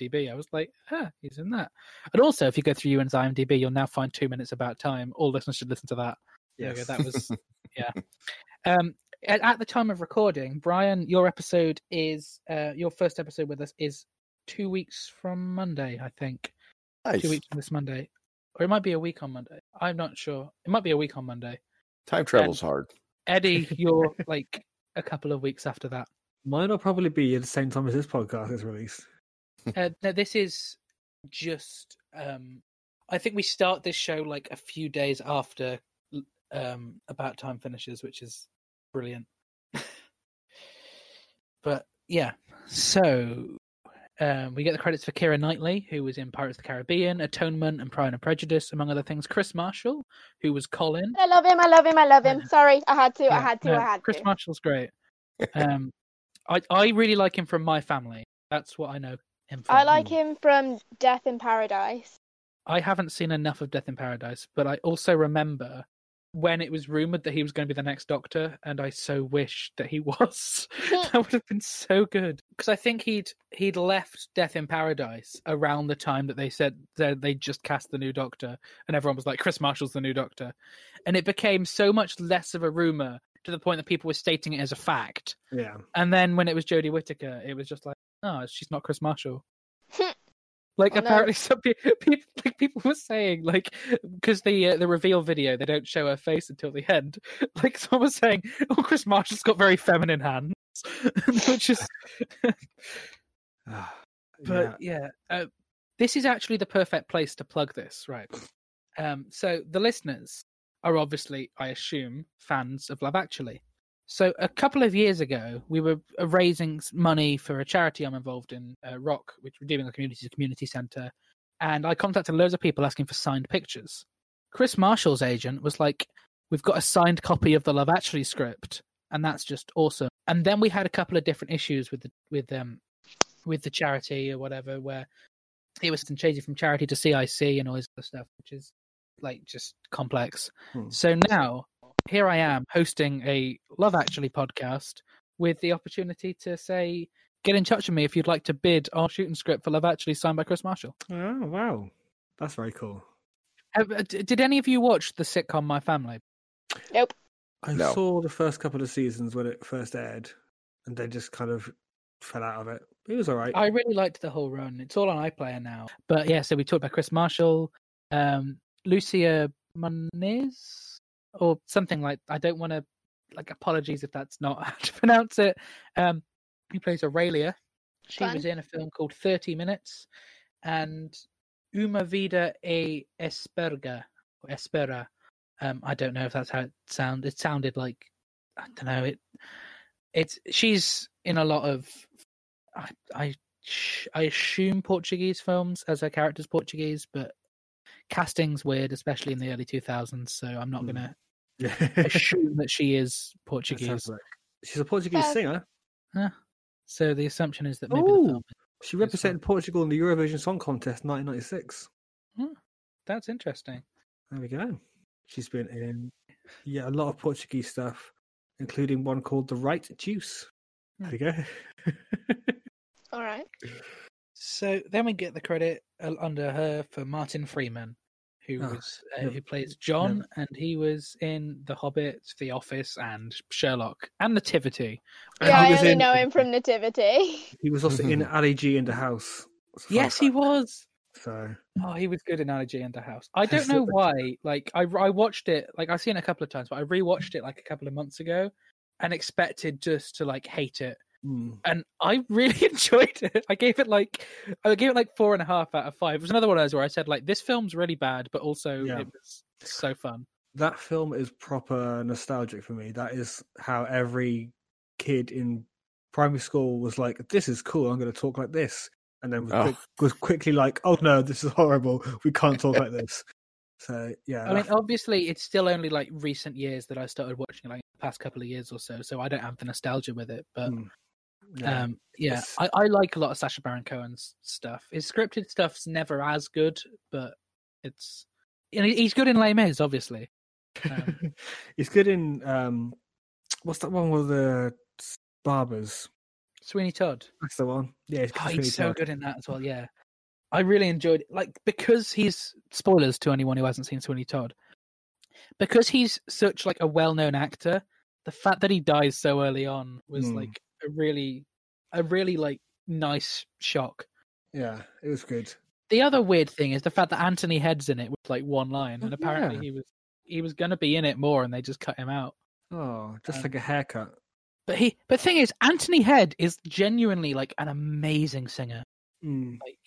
I was like, ah, he's in that. And also, if you go through Ewen's IMDb, you'll now find two minutes about time. All listeners should listen to that. There you go, yes. that was *laughs* yeah. Um, at, at the time of recording, Brian, your episode is uh, your first episode with us is two weeks from Monday, I think. nice. Two weeks from this Monday, or it might be a week on Monday. I'm not sure. It might be a week on Monday. Time travel's hard. Eddie, *laughs* you're like a couple of weeks after that. Mine will probably be at the same time as this podcast is released. Uh, no, this is just. Um, I think we start this show like a few days after um, About Time finishes, which is brilliant. *laughs* but yeah, so um, we get the credits for Keira Knightley, who was in Pirates of the Caribbean, Atonement, and Pride and Prejudice, among other things. Kris Marshall, who was Colin. I love him. I love him. I love him. Sorry, I had to. I had to. no, I had Kris to. Marshall's great. *laughs* Um, I I really like him from My Family. That's what I know him from. I like him from Death in Paradise. I haven't seen enough of Death in Paradise, but I also remember when it was rumored that he was going to be the next Doctor, and I so wish that he *laughs* was. *laughs* that would have been so good because I think he'd he'd left Death in Paradise around the time that they said that they just cast the new Doctor, and everyone was like, "Kris Marshall's the new Doctor," and it became so much less of a rumor to the point that people were stating it as a fact. Yeah, And then when it was Jodie Whittaker, it was just like, "Oh, she's not Kris Marshall." *laughs* Like Oh, no. apparently, some people, *laughs* like people were saying, like because the uh, the reveal video they don't show her face until the end. *laughs* Like someone was saying, "Oh, Kris Marshall's got very feminine hands," which is. *sighs* Ah, *sighs* But yeah, uh, this is actually the perfect place to plug this, right? Um, so the listeners are obviously, I assume, fans of Love Actually. So a couple of years ago, we were uh, raising money for a charity I'm involved in, uh, Rock, which we're doing a community to community center, and I contacted loads of people asking for signed pictures. Kris Marshall's agent was like, "We've got a signed copy of the Love Actually script, and that's just awesome." And then we had a couple of different issues with the with um with the charity or whatever, where it was changing from charity to CIC and all this other stuff, which is like just complex. Hmm. So now here I am hosting a Love Actually podcast with the opportunity to say, get in touch with me if you'd like to bid our shooting script for Love Actually signed by Kris Marshall. Oh wow, that's very cool. Have, uh, did any of you watch the sitcom My Family? Nope. I No. saw the first couple of seasons when it first aired, and then just kind of fell out of it. It was all right. I really liked the whole run. It's all on iPlayer now. But yeah, so we talked about Kris Marshall, um, Lucia Moniz, or something like. I don't want to like. Apologies if that's not *laughs* how to pronounce it. Um, he plays Aurelia. She Fun. was in a film called Thirty Minutes, and Uma Vida e Esperga or Espera. Um, I don't know if that's how it sound. It sounded like I don't know. It it's she's in a lot of I I I assume Portuguese films as her character's Portuguese, but casting's weird, especially in the early 2000s. So I'm not Hmm. gonna Yeah. Assume that she is Portuguese. like- She's a Portuguese Fair. singer. So the assumption is that maybe Ooh. the film. She represented Portugal in the Eurovision Song Contest 1996. That's interesting. There we go. She's been in yeah a lot of Portuguese stuff, including one called The Right Juice. There we go. All right. So then we get the credit uh, under her for Martin Freeman, who Ah, was uh, never- who plays John, and he was in The Hobbit, The Office, and Sherlock, and Nativity. And Yeah, he I only in- know him from Nativity. *laughs* He was also in Ali G in the House. It's a Yes, he was. So Oh, he was good in Ali G in the House. I don't know why. Like, I I watched it. Like, I've seen it a couple of times, but I rewatched it like a couple of months ago, and expected just to like hate it. Mm, And I really *laughs* enjoyed it. I gave it like I gave it like four and a half out of five. It was another one of those where I said like this film's really bad, but also Yeah. it was so fun. that film is proper nostalgic for me. That is how every kid in primary school was like, "This is cool. I'm going to talk like this," and then was, Oh. quick, was quickly like, "Oh no, this is horrible. We can't talk like this." *laughs* So yeah, I mean, that- obviously, it's still only like recent years that I started watching, like the past couple of years or so. So I don't have the nostalgia with it, but Mm, yeah. um yeah I, I like a lot of Sacha Baron Cohen's stuff. His scripted stuff's never as good, but it's and he- he's good in Les Mis, obviously. um, *laughs* he's good in um, what's that one with the barbers? Sweeney Todd. That's the one. Yeah, he's, good Oh, he's so Todd. good in that as well. Yeah, I really enjoyed it. Like because he's spoilers to anyone who hasn't seen Sweeney Todd. Because he's such like a well-known actor, the fact that he dies so early on was Hmm. like a really, a really like nice shock. Yeah, it was good. The other weird thing is the fact that Anthony Head's in it with like one line, Oh, and apparently yeah. he was he was going to be in it more, and they just cut him out. Oh, just Um, like a haircut. But he, but the thing is, Anthony Head is genuinely like an amazing singer. Mm. Like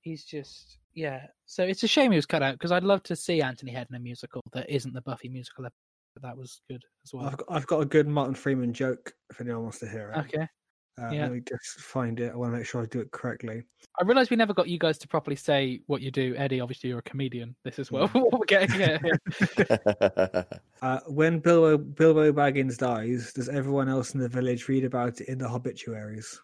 he's just yeah. So it's a shame he was cut out because I'd love to see Anthony Head in a musical that isn't the Buffy musical. ep- But that was good as well. I've got, I've got a good Martin Freeman joke if anyone wants to hear it. Okay. Uh, yeah. Let me just find it. I want to make sure I do it correctly. I realize we never got you guys to properly say what you do, Eddie. Obviously, you're a comedian. This is what, *laughs* what we're getting at here. *laughs* Uh, when Bilbo Bilbo Baggins dies, does everyone else in the village read about it in the obituaries?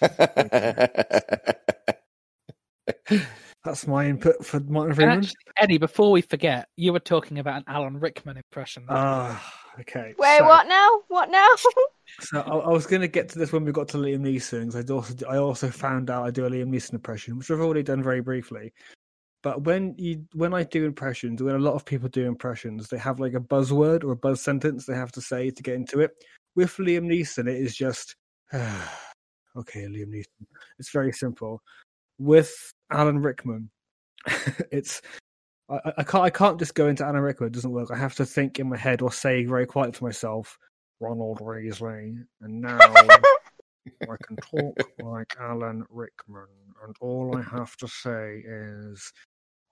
*laughs* That's my input for Martin And Freeman. actually, Eddie, before we forget, you were talking about an Alan Rickman impression. Ah, okay. Wait, so, what now? What now? *laughs* So I, I was going to get to this when we got to Liam Neeson. 'cause I also I also found out I do a Liam Neeson impression, which I've already done very briefly. But when you when I do impressions, when a lot of people do impressions, they have like a buzzword or a buzz sentence they have to say to get into it. With Liam Neeson, it is just *sighs* okay, Liam Neeson. It's very simple. With Alan Rickman, *laughs* it's I, I- can't I can't just go into Alan Rickman. It doesn't work. I have to think in my head or say very quiet to myself, Ronald Weasley, and now *laughs* I can talk like Alan Rickman, and all I have to say is,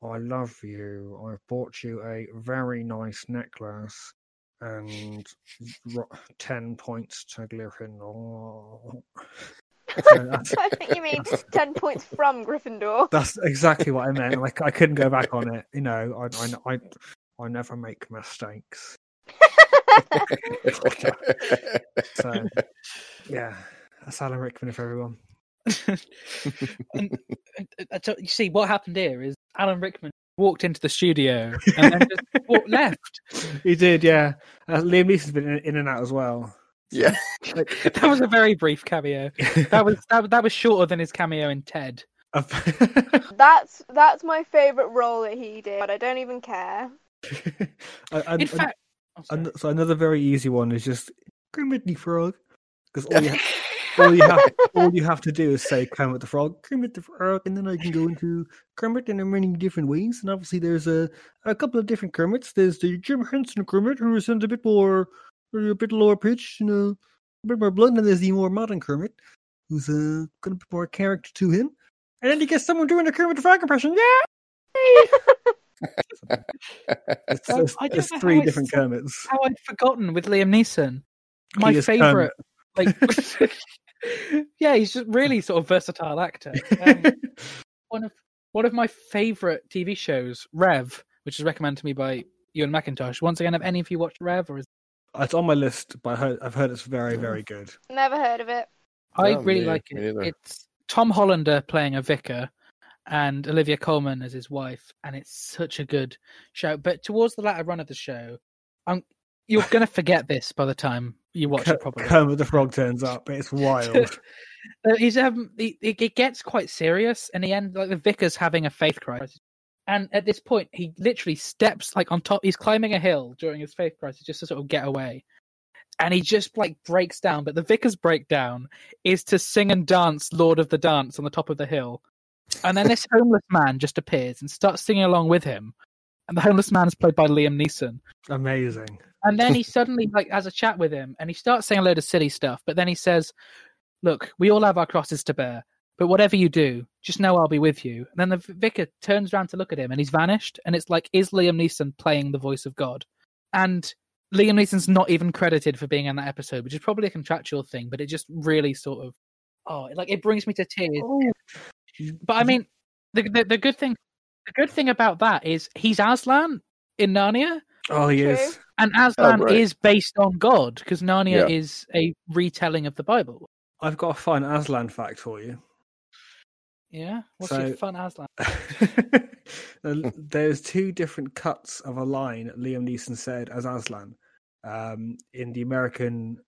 I love you. I've bought you a very nice necklace, and 10 points to Gryffindor. *laughs* So that's, *laughs* I think you mean 10 points from Gryffindor. that's exactly what I meant. Like, I couldn't go back on it. You know, I, I, I, I never make mistakes. So, yeah, that's Alan Rickman for everyone. and, *laughs* and, uh, so you see, what happened here is Alan Rickman walked into the studio and then just walked *laughs* left. He did, yeah. Uh, Liam Neeson's been in, in and out as well. Yeah. *laughs* That was a very brief cameo. That was that, that was shorter than his cameo in Ted. *laughs* That's that's my favorite role that he did, but I don't even care. *laughs* And- and- In fact, oh, sorry. so another very easy one is just Kermit the Frog, because all you, ha- all you have all you have to do is say Kermit the Frog, Kermit the Frog, and then I can go into Kermit in many different ways. And obviously, there's a a couple of different Kermits. There's the Jim Henson Kermit, who is a bit more a bit lower pitched, you know, a bit more blunt, and there's the more modern Kermit, who's uh, got a bit more character to him. And then you get someone doing a Kermit the Frog impression. Yeah, it's, *laughs* I- I don't there's know three different so- Kermits. how I'd forgotten with Liam Neeson. My He favorite, like, *laughs* *laughs* yeah, he's just really sort of versatile actor. Um, one of one of my favorite TV shows, Rev, which is recommended to me by Ewen MacIntosh. Once again, have any of you watched Rev? Or is It's on my list, but I heard, I've heard it's very, very good. Never heard of it. I No, really me- like it. It's Tom Hollander playing a vicar and Olivia Colman as his wife, and it's such a good show. But towards the latter run of the show, I'm you're gonna forget this by the time you watch Ker- it probably. Kermit the Frog turns up. It's *laughs* wild. He's um, he, it, it gets quite serious in the end. Like the vicar's having a faith crisis, and at this point, he literally steps like on top. He's climbing a hill during his faith crisis just to sort of get away, and he just like breaks down. But the vicar's breakdown is to sing and dance "Lord of the Dance" on the top of the hill, and then this *laughs* homeless man just appears and starts singing along with him. And the homeless man is played by Liam Neeson. Amazing. And then he *laughs* suddenly like has a chat with him and he starts saying a load of silly stuff, but then he says, Look, we all have our crosses to bear, but whatever you do, just know I'll be with you. And then the vicar turns around to look at him and he's vanished. And it's like, is Liam Neeson playing the voice of God? And Liam Neeson's not even credited for being in that episode, which is probably a contractual thing, but it just really sort of oh like it brings me to tears. Oh. But I mean the, the the good thing the good thing about that is he's Aslan in Narnia. Oh, he True. is. And oh, Aslan right. is based on God because Narnia Yeah. is a retelling of the Bible. I've got a fun Aslan fact for you. Yeah, what's So- your fun Aslan? *laughs* There's two different cuts of a line Liam Neeson said as Aslan um, in the American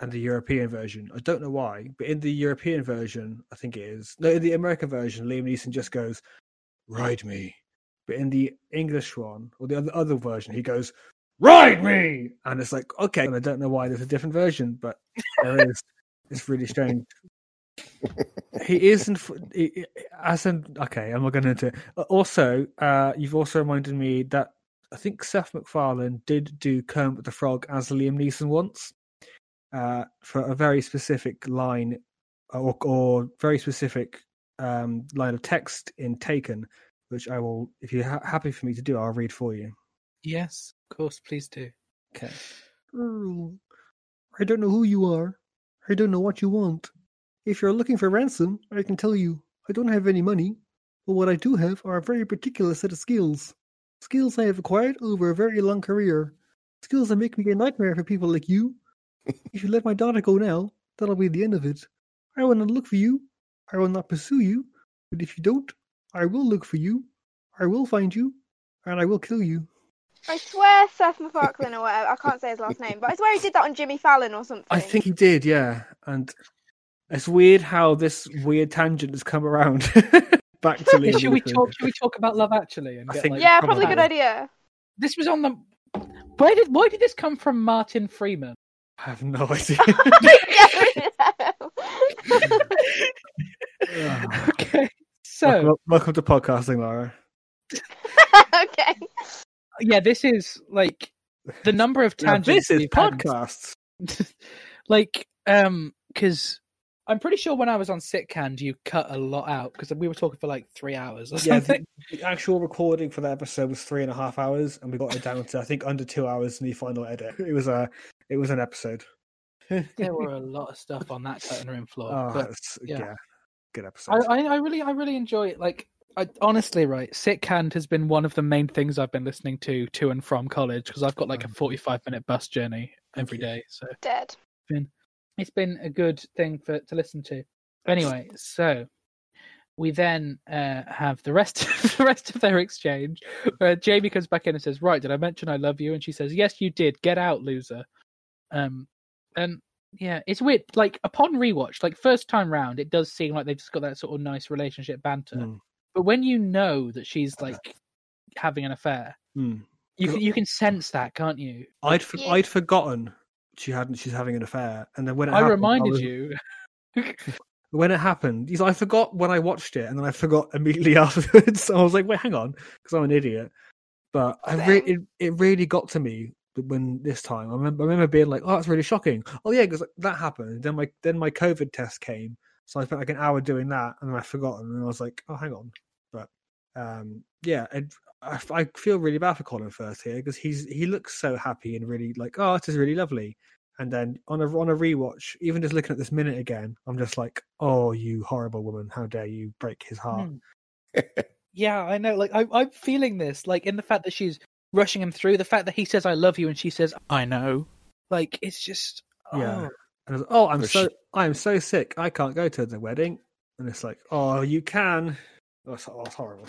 and the European version. I don't know why, but in the European version, I think it is. No, in the American version, Liam Neeson just goes, "Ride me," but in the English one or the other other version, he goes, "Ride me," and it's like, okay, and I don't know why there's a different version, but there is. It's really strange. He isn't f- he- he- as in okay i'm not going into it. Uh, also uh you've also reminded me that i think seth macfarlane did do kermit the frog as liam neeson once uh for a very specific line or, or very specific um line of text in taken which i will if you're ha- happy for me to do i'll read for you Yes, of course, please do. okay "Oh, i don't know who you are i don't know what you want if you're looking for ransom, I can tell you, I don't have any money, but what I do have are a very particular set of skills. Skills I have acquired over a very long career. Skills that make me a nightmare for people like you. *laughs* if you let my daughter go now, that'll be the end of it. I will not look for you. I will not pursue you. But if you don't, I will look for you. I will find you. And I will kill you. I swear Seth *laughs* MacFarlane or whatever. I can't say his last name, but I swear he did that on Jimmy Fallon or something. I think he did, yeah. And it's weird how this weird tangent has come around *laughs* back to *laughs* Liam should we talk? Should we talk about Love Actually? And I get, think- like, Yeah, probably a good idea. This was on the. Where did? Why did this come from? Martin Freeman. I have no *laughs* idea. Okay, so welcome, welcome to podcasting, Lara. okay. yeah, this is like the number of Now, tangents. this is we've had in- podcasts. like um because i'm pretty sure when i was on sitcand you cut a lot out because we were talking for like three hours or Yeah, the, *laughs* the actual recording for the episode was three and a half hours, and we got it down to I think under two hours in the final edit. It was a, it was an episode. there *laughs* were a lot of stuff on that cutting room floor Oh, but yeah. yeah. good episode. I, I i really i really enjoy it like I, honestly right sitcand has been one of the main things i've been listening to to and from college because i've got like a Mhm. 45 minute bus journey Thank every you. day so Dead. It's been a good thing for to listen to anyway so we then uh, have the rest *laughs* of the rest of their exchange where Jamie comes back in and says, "Right, did I mention I love you?" And she says, "Yes, you did. Get out, loser." Um, and yeah, it's weird. Like upon rewatch, like first time round, it does seem like they've just got that sort of nice relationship banter. Mm. But when you know that she's like having an affair, Mm. you can you can sense that, can't you? I'd for- Yeah. I'd forgotten she hadn't. She's having an affair, and then when it I happened, reminded was- you. *laughs* when it happened. he's- I forgot when I watched it, and then I forgot immediately *laughs* afterwards. I was like, "Wait, hang on," because I'm an idiot. But I re- it it really got to me when this time. I remember, I remember being like, "Oh, that's really shocking." Oh yeah, because that happened. Then my then my COVID test came, so I spent like an hour doing that, and then I forgot, and I was like, "Oh, hang on." But um, yeah, it, I, I feel really bad for Colin Firth here because he's he looks so happy and really like, "Oh, this is really lovely." And then on a on a rewatch, even just looking at this minute again, I'm just like, "Oh, you horrible woman! How dare you break his heart?" Hmm. Yeah, I know. Like I, I'm feeling this, like in the fact that she's rushing him through, the fact that he says "I love you" and she says "I know." Like it's just Yeah. oh. And I was, oh, I'm so she- I'm so sick. I can't go to the wedding. And it's like, oh, you can. Oh, it's, oh, horrible.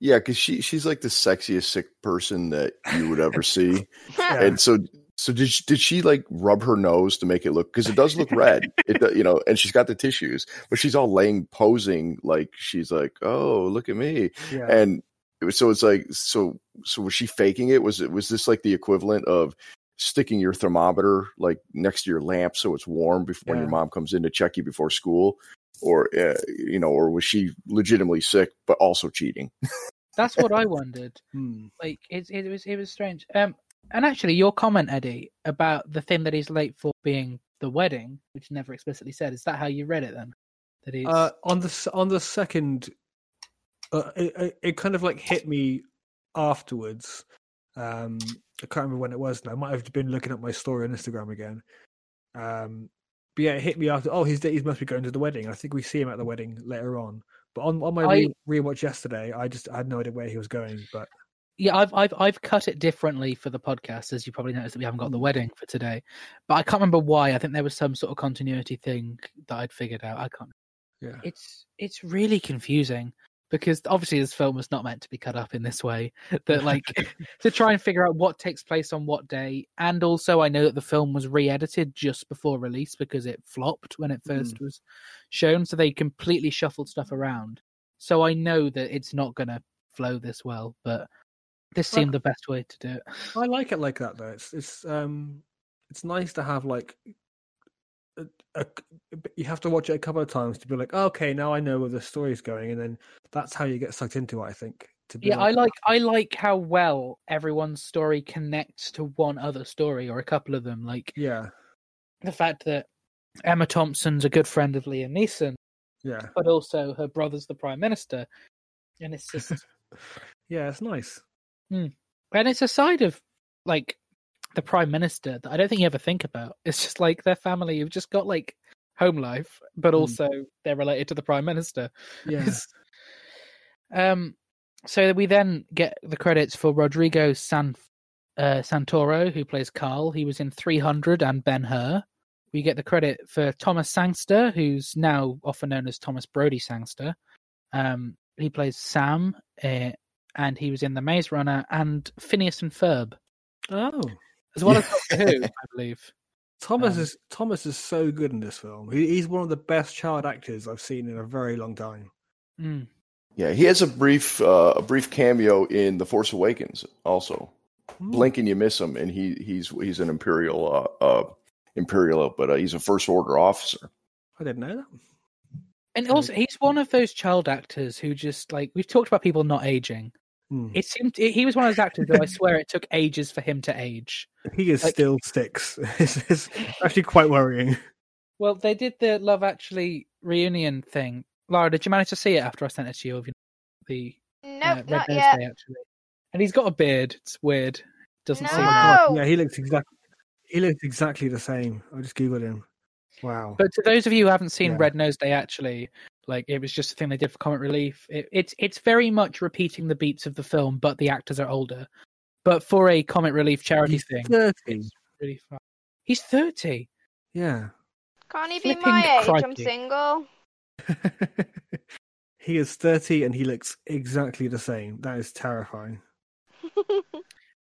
Yeah, because she she's like the sexiest sick person that you would ever see. *laughs* Yeah. And so so did she, did she like rub her nose to make it look because it does look red. It you know, and she's got the tissues, but she's all laying posing like she's like, oh look at me, Yeah. and it was, so it's like so so was she faking it? Was it was this like the equivalent of sticking your thermometer like next to your lamp so it's warm before when your mom comes in to check you before school? Or uh, you know, or was she legitimately sick but also cheating? *laughs* That's what I wondered. Hmm. Like it, it was, it was strange. Um, and actually, your comment, Eddie, about the thing that he's late for being the wedding, which never explicitly said, is that how you read it then? That he's Uh, on the on the second, uh, it, it- it kind of like hit me afterwards. Um, I can't remember when it was now. I might have been looking at my story on Instagram again. Um, but yeah, it hit me after. Oh, he's he must be going to the wedding. I think we see him at the wedding later on. But on on my I- re- rewatch yesterday, I just I had no idea where he was going. But yeah, I've I've I've cut it differently for the podcast, as you probably noticed that we haven't got the wedding for today. But I can't remember why. I think there was some sort of continuity thing that I'd figured out. I can't. yeah, It's it's really confusing because obviously this film was not meant to be cut up in this way. *laughs* That like to try and figure out what takes place on what day, and also I know that the film was re-edited just before release because it flopped when it first was shown, so they completely shuffled stuff around. So I know that it's not going to flow this well, but this Well- seemed the best way to do it. I like it like that though. It's it's um it's nice to have like a, a, you have to watch it a couple of times to be like, okay, now I know where the story's going, and then that's how you get sucked into it. I think. To be Yeah, I like I like how well everyone's story connects to one other story or a couple of them. Like Yeah, the fact that Emma Thompson's a good friend of Liam Neeson, yeah, but also her brother's the prime minister, and it's just *laughs* yeah. It's nice. Hmm. and it's a side of like the prime minister that I don't think you ever think about. It's just like their family who've just got like home life, but Hmm. also they're related to the prime minister. Yeah, *laughs* um, so we then get the credits for Rodrigo San uh, Santoro, who plays Carl. He was in 300 and Ben Hur. We get the credit for Thomas Sangster, who's now often known as Thomas Brodie Sangster. Um, he plays Sam, uh, and he was in The Maze Runner and Phineas and Ferb, oh, as well as Doctor Who, I believe. Thomas Um, is Thomas is so good in this film. He, he's one of the best child actors I've seen in a very long time. Mm. Yeah, he has a brief uh, a brief cameo in The Force Awakens also. Hmm. Blink and you miss him, and he he's he's an imperial uh, uh imperial, but uh, he's a first order officer. I didn't know that. And also, he's one of those child actors who just like we've talked about people not aging. Hmm. It seemed he was one of those actors that I *laughs* swear it took ages for him to age. He is like- still sticks. *laughs* it's, it's actually quite worrying. Well, they did the Love Actually reunion thing. Lara, did you manage to see it after I sent it to you? of The Nope, uh, Red not Nose yet. Day, actually, and he's got a beard. It's weird. Doesn't seem. No. Like Oh. Yeah, he looks exactly. He looks exactly the same. I just googled him. Wow. But to those of you who haven't seen Yeah. Red Nose Day, actually, like it was just a thing they did for comic relief. It, it's it's very much repeating the beats of the film, but the actors are older. But for a comic relief charity He's thing, thirty. it's really fun. He's thirty. Yeah. Can't he be Flipping my age? I'm single. *laughs* He is 30 and he looks exactly the same. That is terrifying. *laughs*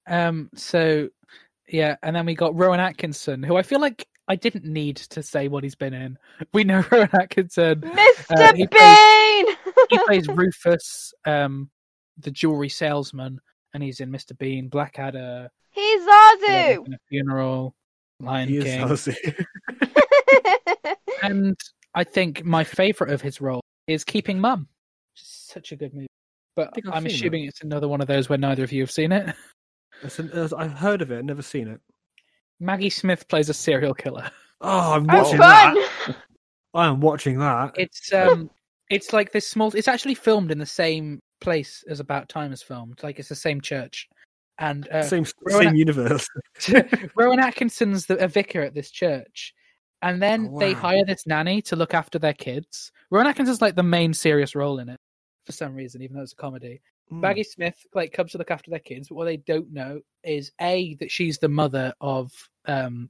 Um, so yeah, and then we got Rowan Atkinson, who I feel like I didn't need to say what he's been in. We know Rowan Atkinson. Mr. Uh, he Bean! He *laughs* plays Rufus, um, the jewelry salesman, and he's in Mr. Bean, Blackadder, He's Zazu! in a Funeral, Lion He King, Ozzy. *laughs* *laughs* and I think my favorite of his role is Keeping Mum. Such a good movie. But I've I'm seen assuming it's another one of those where neither of you have seen it. An- I've heard of it, never seen it. Maggie Smith plays a serial killer. Oh, I'm oh, watching fun! that. *laughs* I am watching that. It's um, it's like this small. It's actually filmed in the same place as About Time is filmed. Like it's the same church, and uh, same *laughs* Rowan- same universe. *laughs* Rowan Atkinson's the, a vicar at this church, and then Oh, they hire this nanny to look after their kids. Rowan Atkinson's like the main serious role in it for some reason, even though it's a comedy. Mm. Maggie Smith like comes to look after their kids, but what they don't know is a that she's the mother of um,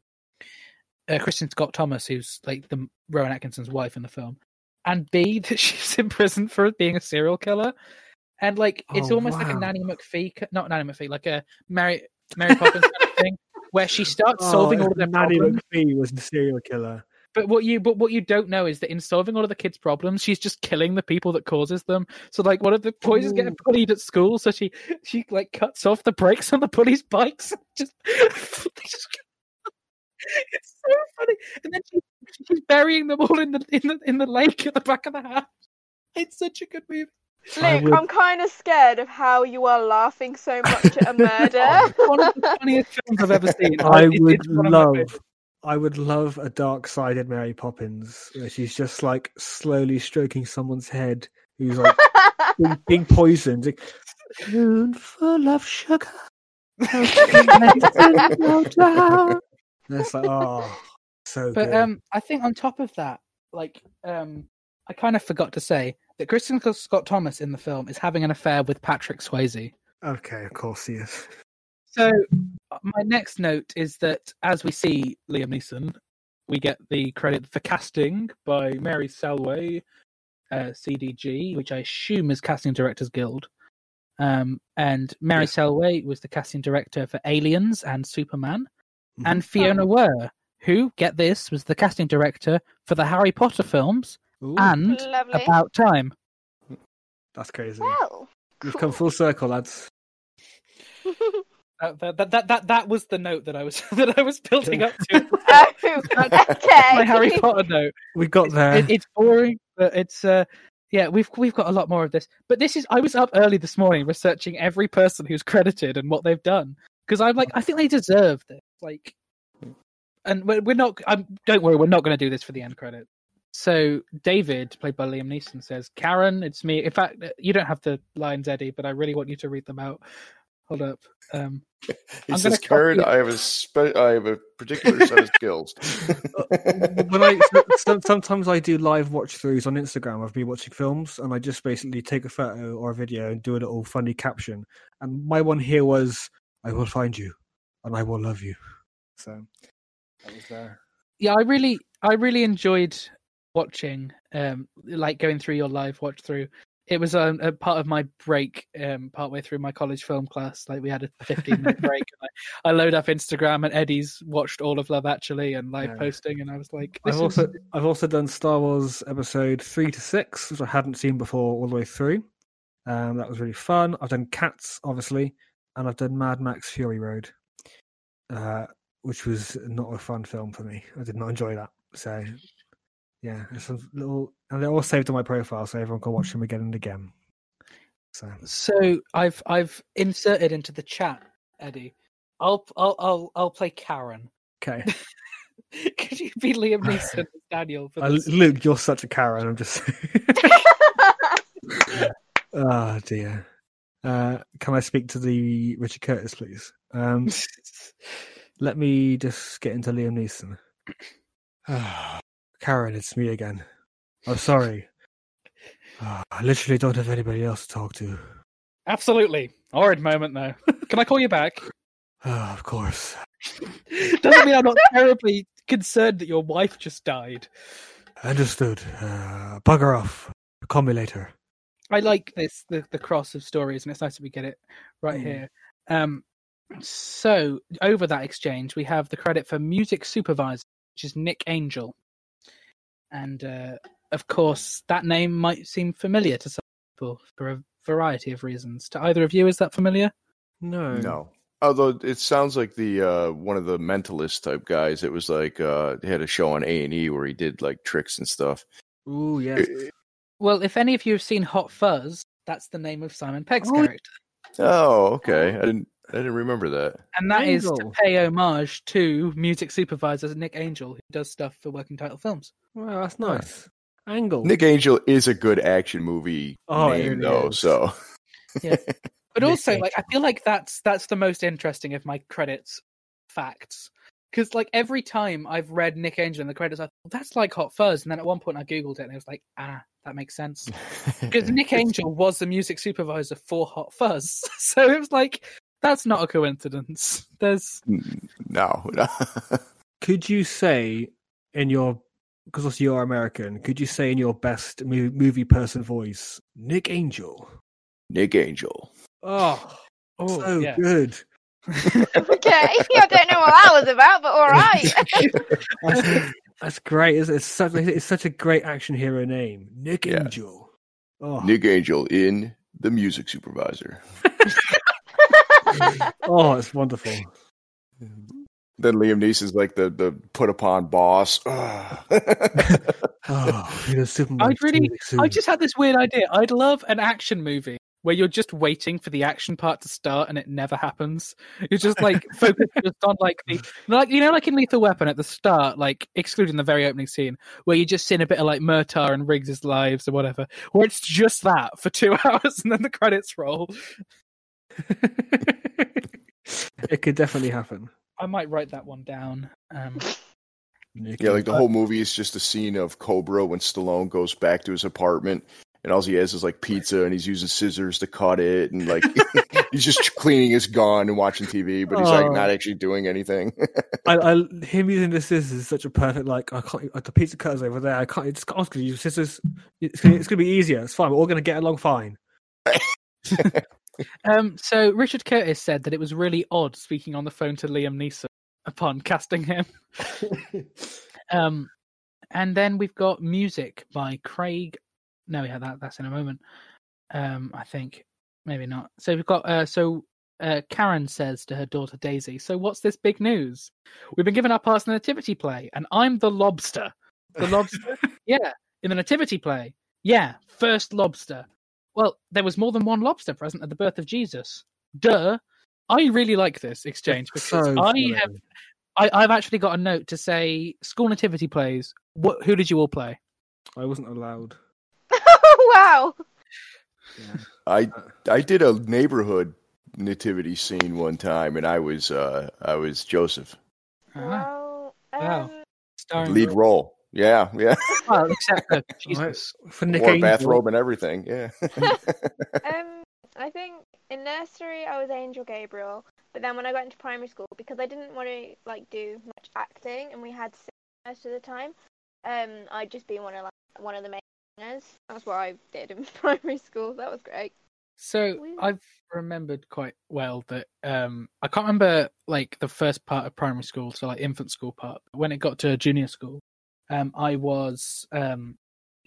uh, Kristin Scott Thomas, who's like the Rowan Atkinson's wife in the film, and b *laughs* that she's in prison for being a serial killer. And like it's Oh, almost like a. Nanny McPhee, not Nanny McPhee, like a Mary Mary Poppins kind of thing, where she starts *laughs* solving Oh, all of their Nanny problems. McPhee was the serial killer. But what you but what you don't know is that in solving all of the kids' problems, she's just killing the people that causes them. So like one of the boys is getting bullied at school, so she she like cuts off the brakes on the bullies' bikes. just, *laughs* just it's so funny. And then she, she's burying them all in the in the in the lake at the back of the house. It's such a good movie. I Luke, would- I'm kind of scared of how you are laughing so much at a *laughs* murder. One of the funniest films I've ever seen. I It- would it's one of my love. Favourites. I would love a dark-sided Mary Poppins where she's just like slowly stroking someone's head who's like *laughs* being, being poisoned. Like, Spoonful of sugar. And it's like, oh, so But good. um, I think on top of that, like um, I kind of forgot to say that Kristin Scott Thomas in the film is having an affair with Patrick Swayze. okay, of course he is. So my next note is that as we see Liam Neeson, we get the credit for casting by Mary Selway, uh, CDG, which I assume is Casting Directors Guild. Um, and Mary Yes. Selway was the casting director for Aliens and Superman. Mhm. And Fiona Weir, who, get this, was the casting director for the Harry Potter films Ooh, and Lovely. About Time. that's crazy. Well, We've come full circle, lads. *laughs* That, that, that, that, that was the note that I was *laughs* that I was building up to. *laughs* oh, *laughs* my. Harry Potter note. We got there. it, it's boring, but it's uh yeah, we've we've got a lot more of this. But this is I was up early this morning researching every person who's credited and what they've done because I'm like I think they deserve this. Like, and we're, we're not. I'm don't worry, we're not going to do this for the end credit. So David, played by Liam Neeson, says, "Karen, it's me." In fact, you don't have the lines, Eddie, but I really want you to read them out. Hold up. Um, *laughs* He I'm says, gonna Karen, I have a spe- I have a particular set of skills. *laughs* when I so- so- sometimes I do live watch throughs on Instagram of me watching films, and I just basically take a photo or a video and do a little funny caption. And my one here was, "I will find you, and I will love you." So that was there. yeah, I really, I really enjoyed watching, um, like going through your live watch through. It was um, a part of my break, um, partway through my college film class. Like we had a 15 minute break. *laughs* And I, I load up Instagram, and Eddie's watched all of Love Actually and live Yeah. posting, and I was like, I've is- also I've also done Star Wars Episode three to six, which I hadn't seen before all the way through. Um, that was really fun. I've done Cats, obviously, and I've done Mad Max Fury Road, uh, which was not a fun film for me. I did not enjoy that. So, yeah, it's a little, and they're all saved on my profile, so everyone can watch them again and again. So, So I've I've inserted into the chat, Eddie. I'll I'll I'll I'll play Karen. okay, *laughs* Could you be Liam *laughs* Neeson as Daniel for uh. Luke, you're such a Karen. I'm just. oh *laughs* dear. Uh, can I speak to the Richard Curtis, please? Um, let me just get into Liam Neeson. *sighs* Karen, it's me again. I'm sorry. Ah, I literally don't have anybody else to talk to. Absolutely. Horrid moment though. Can I call you back? *laughs* Ah, of course. *laughs* Doesn't mean I'm not terribly concerned that your wife just died. Understood. Uh, bugger off. Call me later. I like this the, the cross of stories, and it's nice that we get it right Mm. here. Um, so over that exchange, we have the credit for music supervisor, which is Nick Angel, and uh, of course, that name might seem familiar to some people for a variety of reasons. To either of you, is that familiar? No. No. Although it sounds like the uh, one of the mentalist type guys. It was like uh, he had a show on A and E where he did like tricks and stuff. Ooh, yes. Well, if any of you have seen Hot Fuzz, that's the name of Simon Pegg's Oh, character. Oh, okay. I didn't. I didn't remember that. And that is to pay homage to music supervisor Nick Angel, who does stuff for working title films. Wow, that's nice. Angle. Nick Angel is a good action movie Oh, it name, really though. is. So *laughs* But also, like, I feel like that's that's the most interesting of my credits facts. Because like every time I've read Nick Angel in the credits, I thought that's like Hot Fuzz, and then at one point I googled it and it was like, ah, that makes sense. *laughs* Because Nick Angel was the music supervisor for Hot Fuzz, *laughs* so it was like that's not a coincidence. There's no, no. *laughs* Could you say in your because also you're American? Could you say in your best movie person voice, Nick Angel? Nick Angel. Oh, oh so okay, yeah. good. *laughs* I don't know what that was about, but all right. *laughs* That's, that's great. It's, it's such it's such a great action hero name, Nick Yeah. Angel. Oh, Nick Angel in the music supervisor. *laughs* oh, it's wonderful. Then Liam Neeson's like the the put upon boss. *sighs* *laughs* Oh, you know, Superman. I'd really- I just had this weird idea. I'd love an action movie where you're just waiting for the action part to start and it never happens. You're just like *laughs* focused just on like the like you know like in Lethal Weapon at the start, like excluding the very opening scene where you just see a bit of like Murtaugh and Riggs' lives or whatever, where it's just that for two hours and then the credits roll. *laughs* it could definitely happen. I might write that one down. Um, Nick yeah, like the Angel. whole movie is just a scene of Cobra when Stallone goes back to his apartment and all he has is like pizza and he's using scissors to cut it and like *laughs* he's just cleaning his gun and watching TV, but he's like Oh. not actually doing anything. *laughs* I, I, him using the scissors is such a perfect like I can't like, the pizza cutter's over there. I can't. It's I was gonna use scissors. It's gonna, it's gonna be easier. It's fine. We're all gonna get along fine. Um, so Richard Curtis said that it was really odd speaking on the phone to Liam Neeson upon casting him. *laughs* Um, and then we've got music by Craig. No, yeah, that that's in a moment. Um, I think maybe not. So we've got uh, so uh, Karen says to her daughter Daisy, "So what's this big news? We've been given our parts in the nativity play, and I'm the lobster. The lobster, *laughs* yeah, in the nativity play, yeah, first lobster. Well, there was more than one lobster present at the birth of Jesus. Duh." I really like this exchange because So I have I, I've actually got a note to say school nativity plays. What? Who did you all play? I wasn't allowed. *laughs* wow. I I did a neighborhood nativity scene one time and I was uh I was Joseph. Ah, Well, Wow. um, starring Lead role. Yeah, yeah. Well, except for *laughs* Jesus. For Nick Wore Angel, bathrobe and everything. Yeah. *laughs* *laughs* um, I think in nursery I was Angel Gabriel, but then when I got into primary school, because I didn't want to like do much acting, and we had most of the time, um, I'd just be one of like one of the main singers. That's what I did in primary school. That was great. So Weird. I've remembered quite well that um I can't remember like the first part of primary school, so like infant school part. But when it got to junior school, um I was um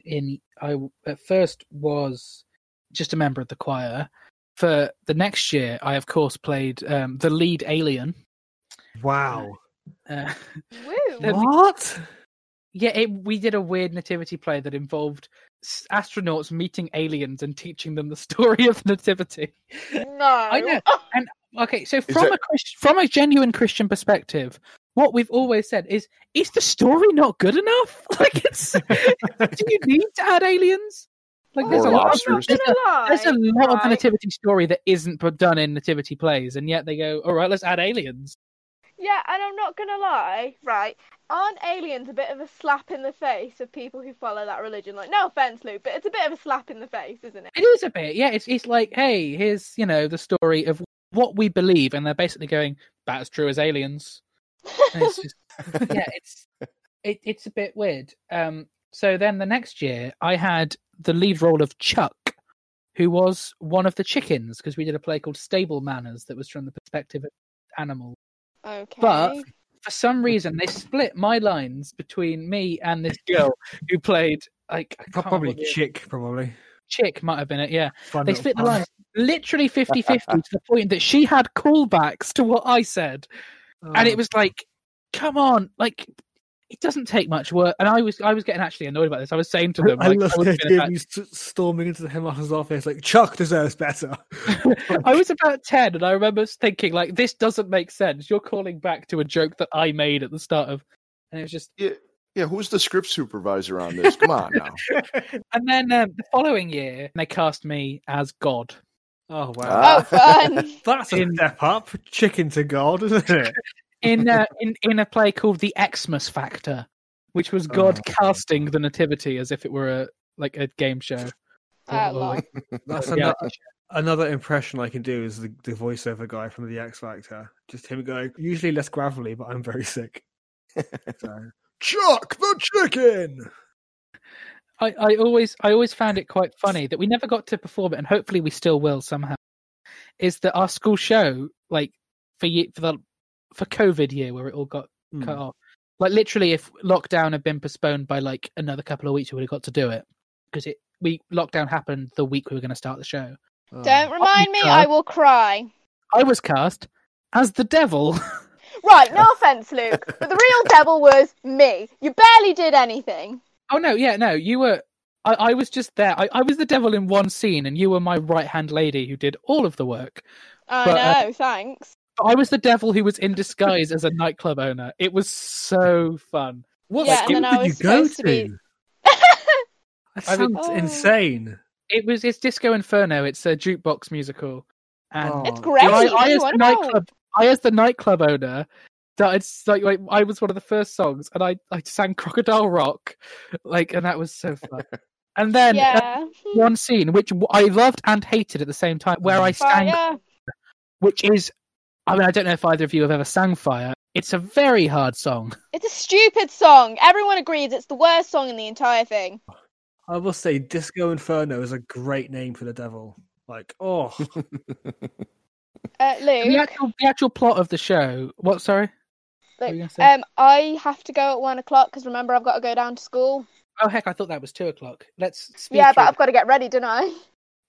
in I at first was just a member of the choir. For the next year, I of course played um the lead alien. Wow. Uh, Woo! What? Yeah, it, we did a weird nativity play that involved astronauts meeting aliens and teaching them the *laughs* story of nativity. No. I know. And okay, so from that- a Christ- from a genuine Christian perspective, what we've always said is, is the story not good enough? *laughs* Like, it's *laughs* do you need to add aliens? Like, there's a lot. Of, there's, a, there's a lot of nativity story that isn't put- done in nativity plays, and yet they go, all right, let's add aliens. Yeah, and I'm not gonna lie, right? Aren't aliens a bit of a slap in the face of people who follow that religion? Like, no offense, Luke, but it's a bit of a slap in the face, isn't it? It is a bit, yeah. It's it's like, hey, here's you know the story of what we believe, and they're basically going about as true as aliens. And it's just, *laughs* yeah, it's it, it's a bit weird. Um, so then the next year, I had the lead role of Chuck, who was one of the chickens because we did a play called Stable Manners that was from the perspective of animals. Okay. But- For some reason, they split my lines between me and this girl who played like I Probably what the- chick, probably. chick might have been it. Yeah, Fun they little split the lines literally 50-50 to the point that she had callbacks to what I said, and Oh. it was like, come on, like. It doesn't take much work, and I was I was getting actually annoyed about this. I was saying to them, I like, love I was the idea act- of you storming into the headmaster's office like Chuck deserves better. *laughs* I was about 10 and I remember thinking like this doesn't make sense. You're calling back to a joke that I made at the start of and it was just Yeah, yeah. Who's the script supervisor on this? Come on now. *laughs* and then um, the following year they cast me as God. Oh wow, Ah. oh, fun. *laughs* that's a in- step up. Chicken to God, isn't it? In uh, *laughs* in in a play called The Xmas Factor, which was God Oh. casting the nativity as if it were a like a game show. Or- or, like, That's a ano- another impression I can do is the, the voiceover guy from the X Factor. Just him going, usually less gravelly, but I'm very sick. *laughs* So, Chuck the chicken. I, I always I always found it quite funny that we never got to perform it, and hopefully we still will somehow. Is that our school show like for ye- for the for COVID year where it all got Hmm. cut off? Like literally, if lockdown had been postponed by like another couple of weeks, we would have got to do it because it we lockdown happened the week we were going to start the show. Oh. Don't remind me, God. I will cry. I was cast as the devil. *laughs* Right, no offense, Luke, but the real devil was me. You barely did anything. Oh no, yeah, no, you were. I, I was just there. I, I was the devil in one scene, and you were my right hand lady who did all of the work. I But, uh, know, thanks. I was the devil who was in disguise as a nightclub owner. It was so fun. What Yeah, and school then I did you was go supposed to be- *laughs* That I mean- sounds Oh. insane. It was it's Disco Inferno. It's a jukebox musical, and Oh, It's great. I, what I as the nightclub, I as the nightclub owner, that it's like, like I was one of the first songs, and I I sang Crocodile Rock, like, and that was so fun. *laughs* And then uh, Yeah. one scene which I loved and hated at the same time, where I sang, Fire. which is, I mean, I don't know if either of you have ever sang Fire. It's a very hard song. It's a stupid song. Everyone agrees it's the worst song in the entire thing. I will say, Disco Inferno is a great name for the devil. Like, oh, Uh, The Luke, actual, the actual plot of the show. What? Sorry. What were you Luke gonna say? um, I have to go at one o'clock because remember I've got to go down to school. oh heck, I thought that was two o'clock. Let's speed yeah, through but I've got to get ready, don't I?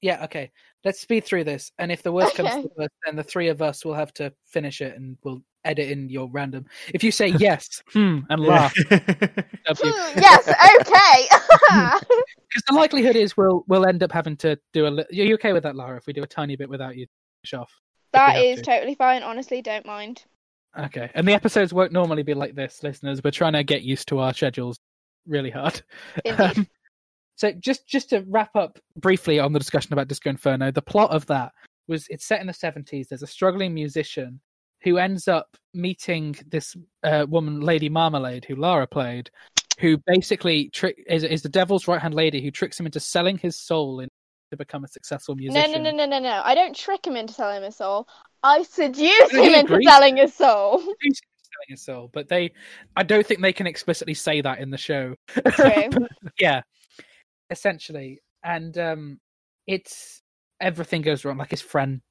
Yeah, okay. Let's speed through this, and if the worst comes to the worst, then the three of us will have to finish it, and we'll edit in your random. If you say yes, *laughs* hmm, and laugh, *laughs* Hmm, yes, okay. *laughs* because the likelihood is we'll we'll end up having to do a. li- Are you okay with that, Lara? If we do a tiny bit without you, finish off. that have is to. totally fine. Honestly, don't mind. Okay, and the episodes won't normally be like this, listeners. We're trying to get used to our schedules really hard. *laughs* Um, so just just to wrap up briefly on the discussion about Disco Inferno, the plot of that was it's set in the seventies. There's a struggling musician who ends up meeting this uh, woman, Lady Marmalade, who Lara played, who basically trick is, is the devil's right hand lady who tricks him into selling his soul in, to become a successful musician. no, no, no, no, no. I don't trick him into selling his soul. I seduce No, him into selling his soul. Selling his soul, but they, I don't think they can explicitly say that in the show. True. *laughs* yeah essentially and um it's everything goes wrong like his friend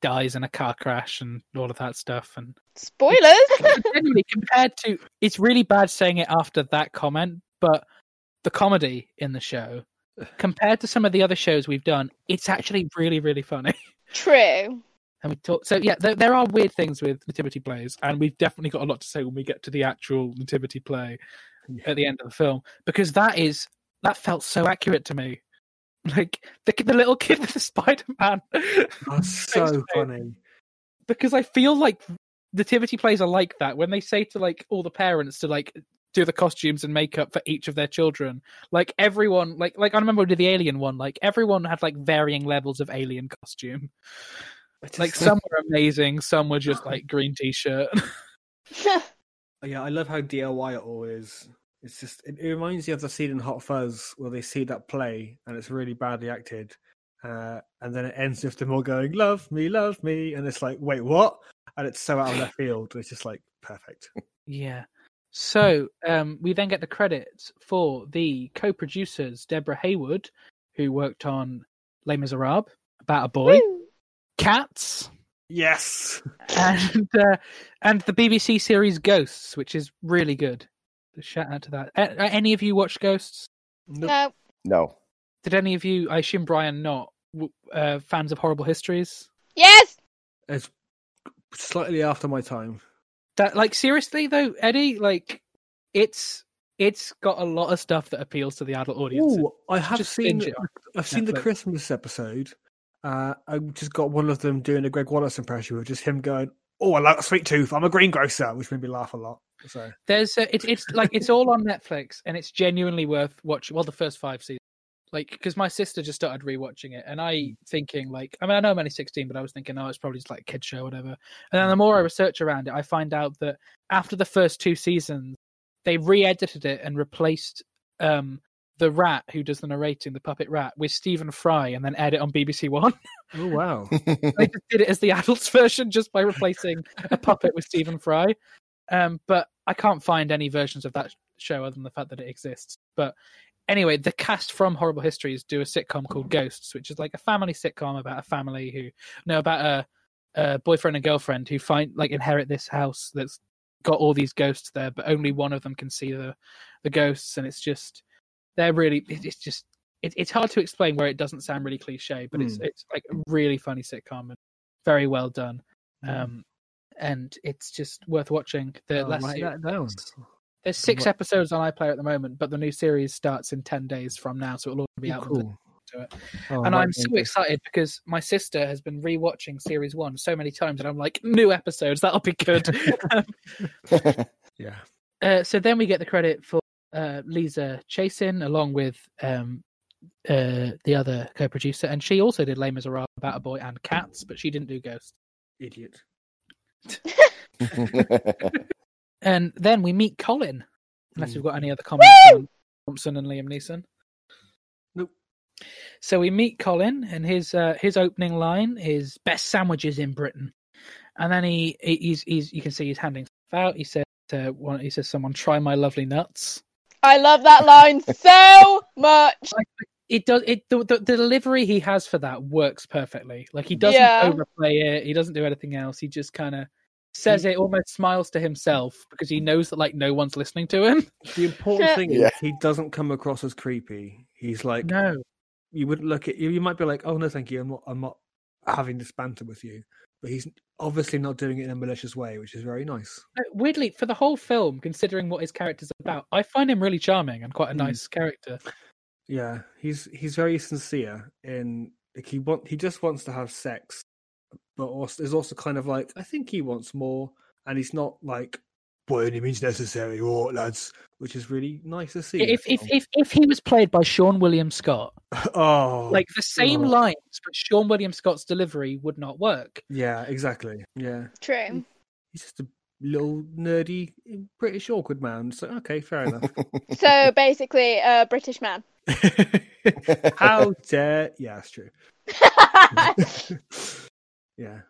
dies in a car crash and all of that stuff and Spoilers. *laughs* genuinely compared to it's really bad saying it after that comment but the comedy in the show compared to some of the other shows we've done it's actually really really funny. True. *laughs* and we talk so yeah there, there are weird things with nativity plays and we've definitely got a lot to say when we get to the actual nativity play at the end of the film because that is that felt so accurate to me. Like the, the little kid *laughs* with the spider-man. That's *laughs* so funny. because i feel like nativity plays are like that. When they say to like all the parents to like do the costumes and makeup for each of their children like everyone like like i remember we did the alien one like everyone had like varying levels of alien costume like some were amazing some were just like green t-shirt *laughs* *laughs* Yeah, I love how DIY it all is. It's just it, it reminds you of the scene in Hot Fuzz where they see that play and it's really badly acted, uh, and then it ends with them all going "Love me, love me," and it's like, wait, what? And it's so out of left field. It's just like perfect. Yeah. So um, we then get the credits for the co-producers Debra Hayward, who worked on Les Miserables, about a boy, Woo! Cats, Yes. and uh, and the BBC series Ghosts, which is really good. Shout out to that. A- a- any of you watch Ghosts? No. No. Did any of you? I assume Brian not uh, fans of Horrible Histories. Yes. It's slightly after my time. That like seriously though, Eddie, like it's it's got a lot of stuff that appeals to the adult audience. Ooh, I have Just seen. binge it on I've seen the Christmas episode. Uh, I just got one of them doing a Gregg Wallace impression with just him going, "Oh, I like a sweet tooth. I'm a greengrocer," which made me laugh a lot. So There's it's like it's all on Netflix and it's genuinely worth watching. Well, the first five seasons, like because my sister just started rewatching it and I thinking like I mean I know I'm only 16, but I was thinking oh it's probably just like a kid show or whatever. And then the more I research around it, I find out that after the first two seasons, they re-edited it and replaced um the rat who does the narrating, the puppet rat, with Stephen Fry, and then aired it on BBC One. *laughs* oh wow, they just did it as the *laughs* adults version just by replacing a puppet with Stephen Fry. Um, but I can't find any versions of that show other than the fact that it exists. But anyway, the cast from Horrible Histories do a sitcom called Ghosts, which is like a family sitcom about a family who no about a, a boyfriend and girlfriend who find like inherit this house that's got all these ghosts there, but only one of them can see the the ghosts, and it's just they're really it's just it, it's hard to explain where it doesn't sound really cliche, but it's Hmm. it's like a really funny sitcom and very well done. Hmm. Um, and it's just worth watching. The I'll last write series- that down. There's six What- episodes on iPlayer at the moment, but the new series starts in ten days from now, so it'll all be Oh, out. cool. to it. Oh, and I I'm so those. excited because my sister has been rewatching series one so many times, and I'm like, new episodes, that'll be good. *laughs* Um, *laughs* Yeah. uh, so then we get the credit for uh, Liza Chasin, along with um, uh, the other co-producer, and she also did Les Miserables, About a Boy, and Cats, but she didn't do Ghost. Idiot. *laughs* And then we meet Colin, unless we've got any other comments on Thompson and Liam Neeson. Nope. So we meet Colin, and his uh, his opening line is "best sandwiches in Britain," and then he he- he's he's you can see he's handing stuff out. He says to one, he says, "Someone try my lovely nuts." I love that line *laughs* so much. It does it the, the, the delivery he has for that works perfectly. Like he doesn't Yeah. overplay it. He doesn't do anything else. He just kind of says it, almost smiles to himself because he knows that like no one's listening to him. *laughs* The important thing Yeah. is he doesn't come across as creepy. He's like No, you wouldn't look at you. You might be like, "Oh no, thank you. I'm not. I'm not having this banter with you." But he's obviously not doing it in a malicious way, which is very nice. Weirdly for the whole film considering what his character's about i find him really charming and quite a Hmm. nice character Yeah, he's he's very sincere in like he want he just wants to have sex, but also is also kind of like I think he wants more, and he's not like by any means necessary or lads, which is really nice to see. if, if if if he was played by seann william scott *laughs* oh, like the same oh. lines but seann william scott's delivery would not work yeah, exactly, yeah, True. he's just a little nerdy British awkward man. So okay, fair enough. *laughs* So basically, a British man. *laughs* How dare? Yeah, that's true. Yeah.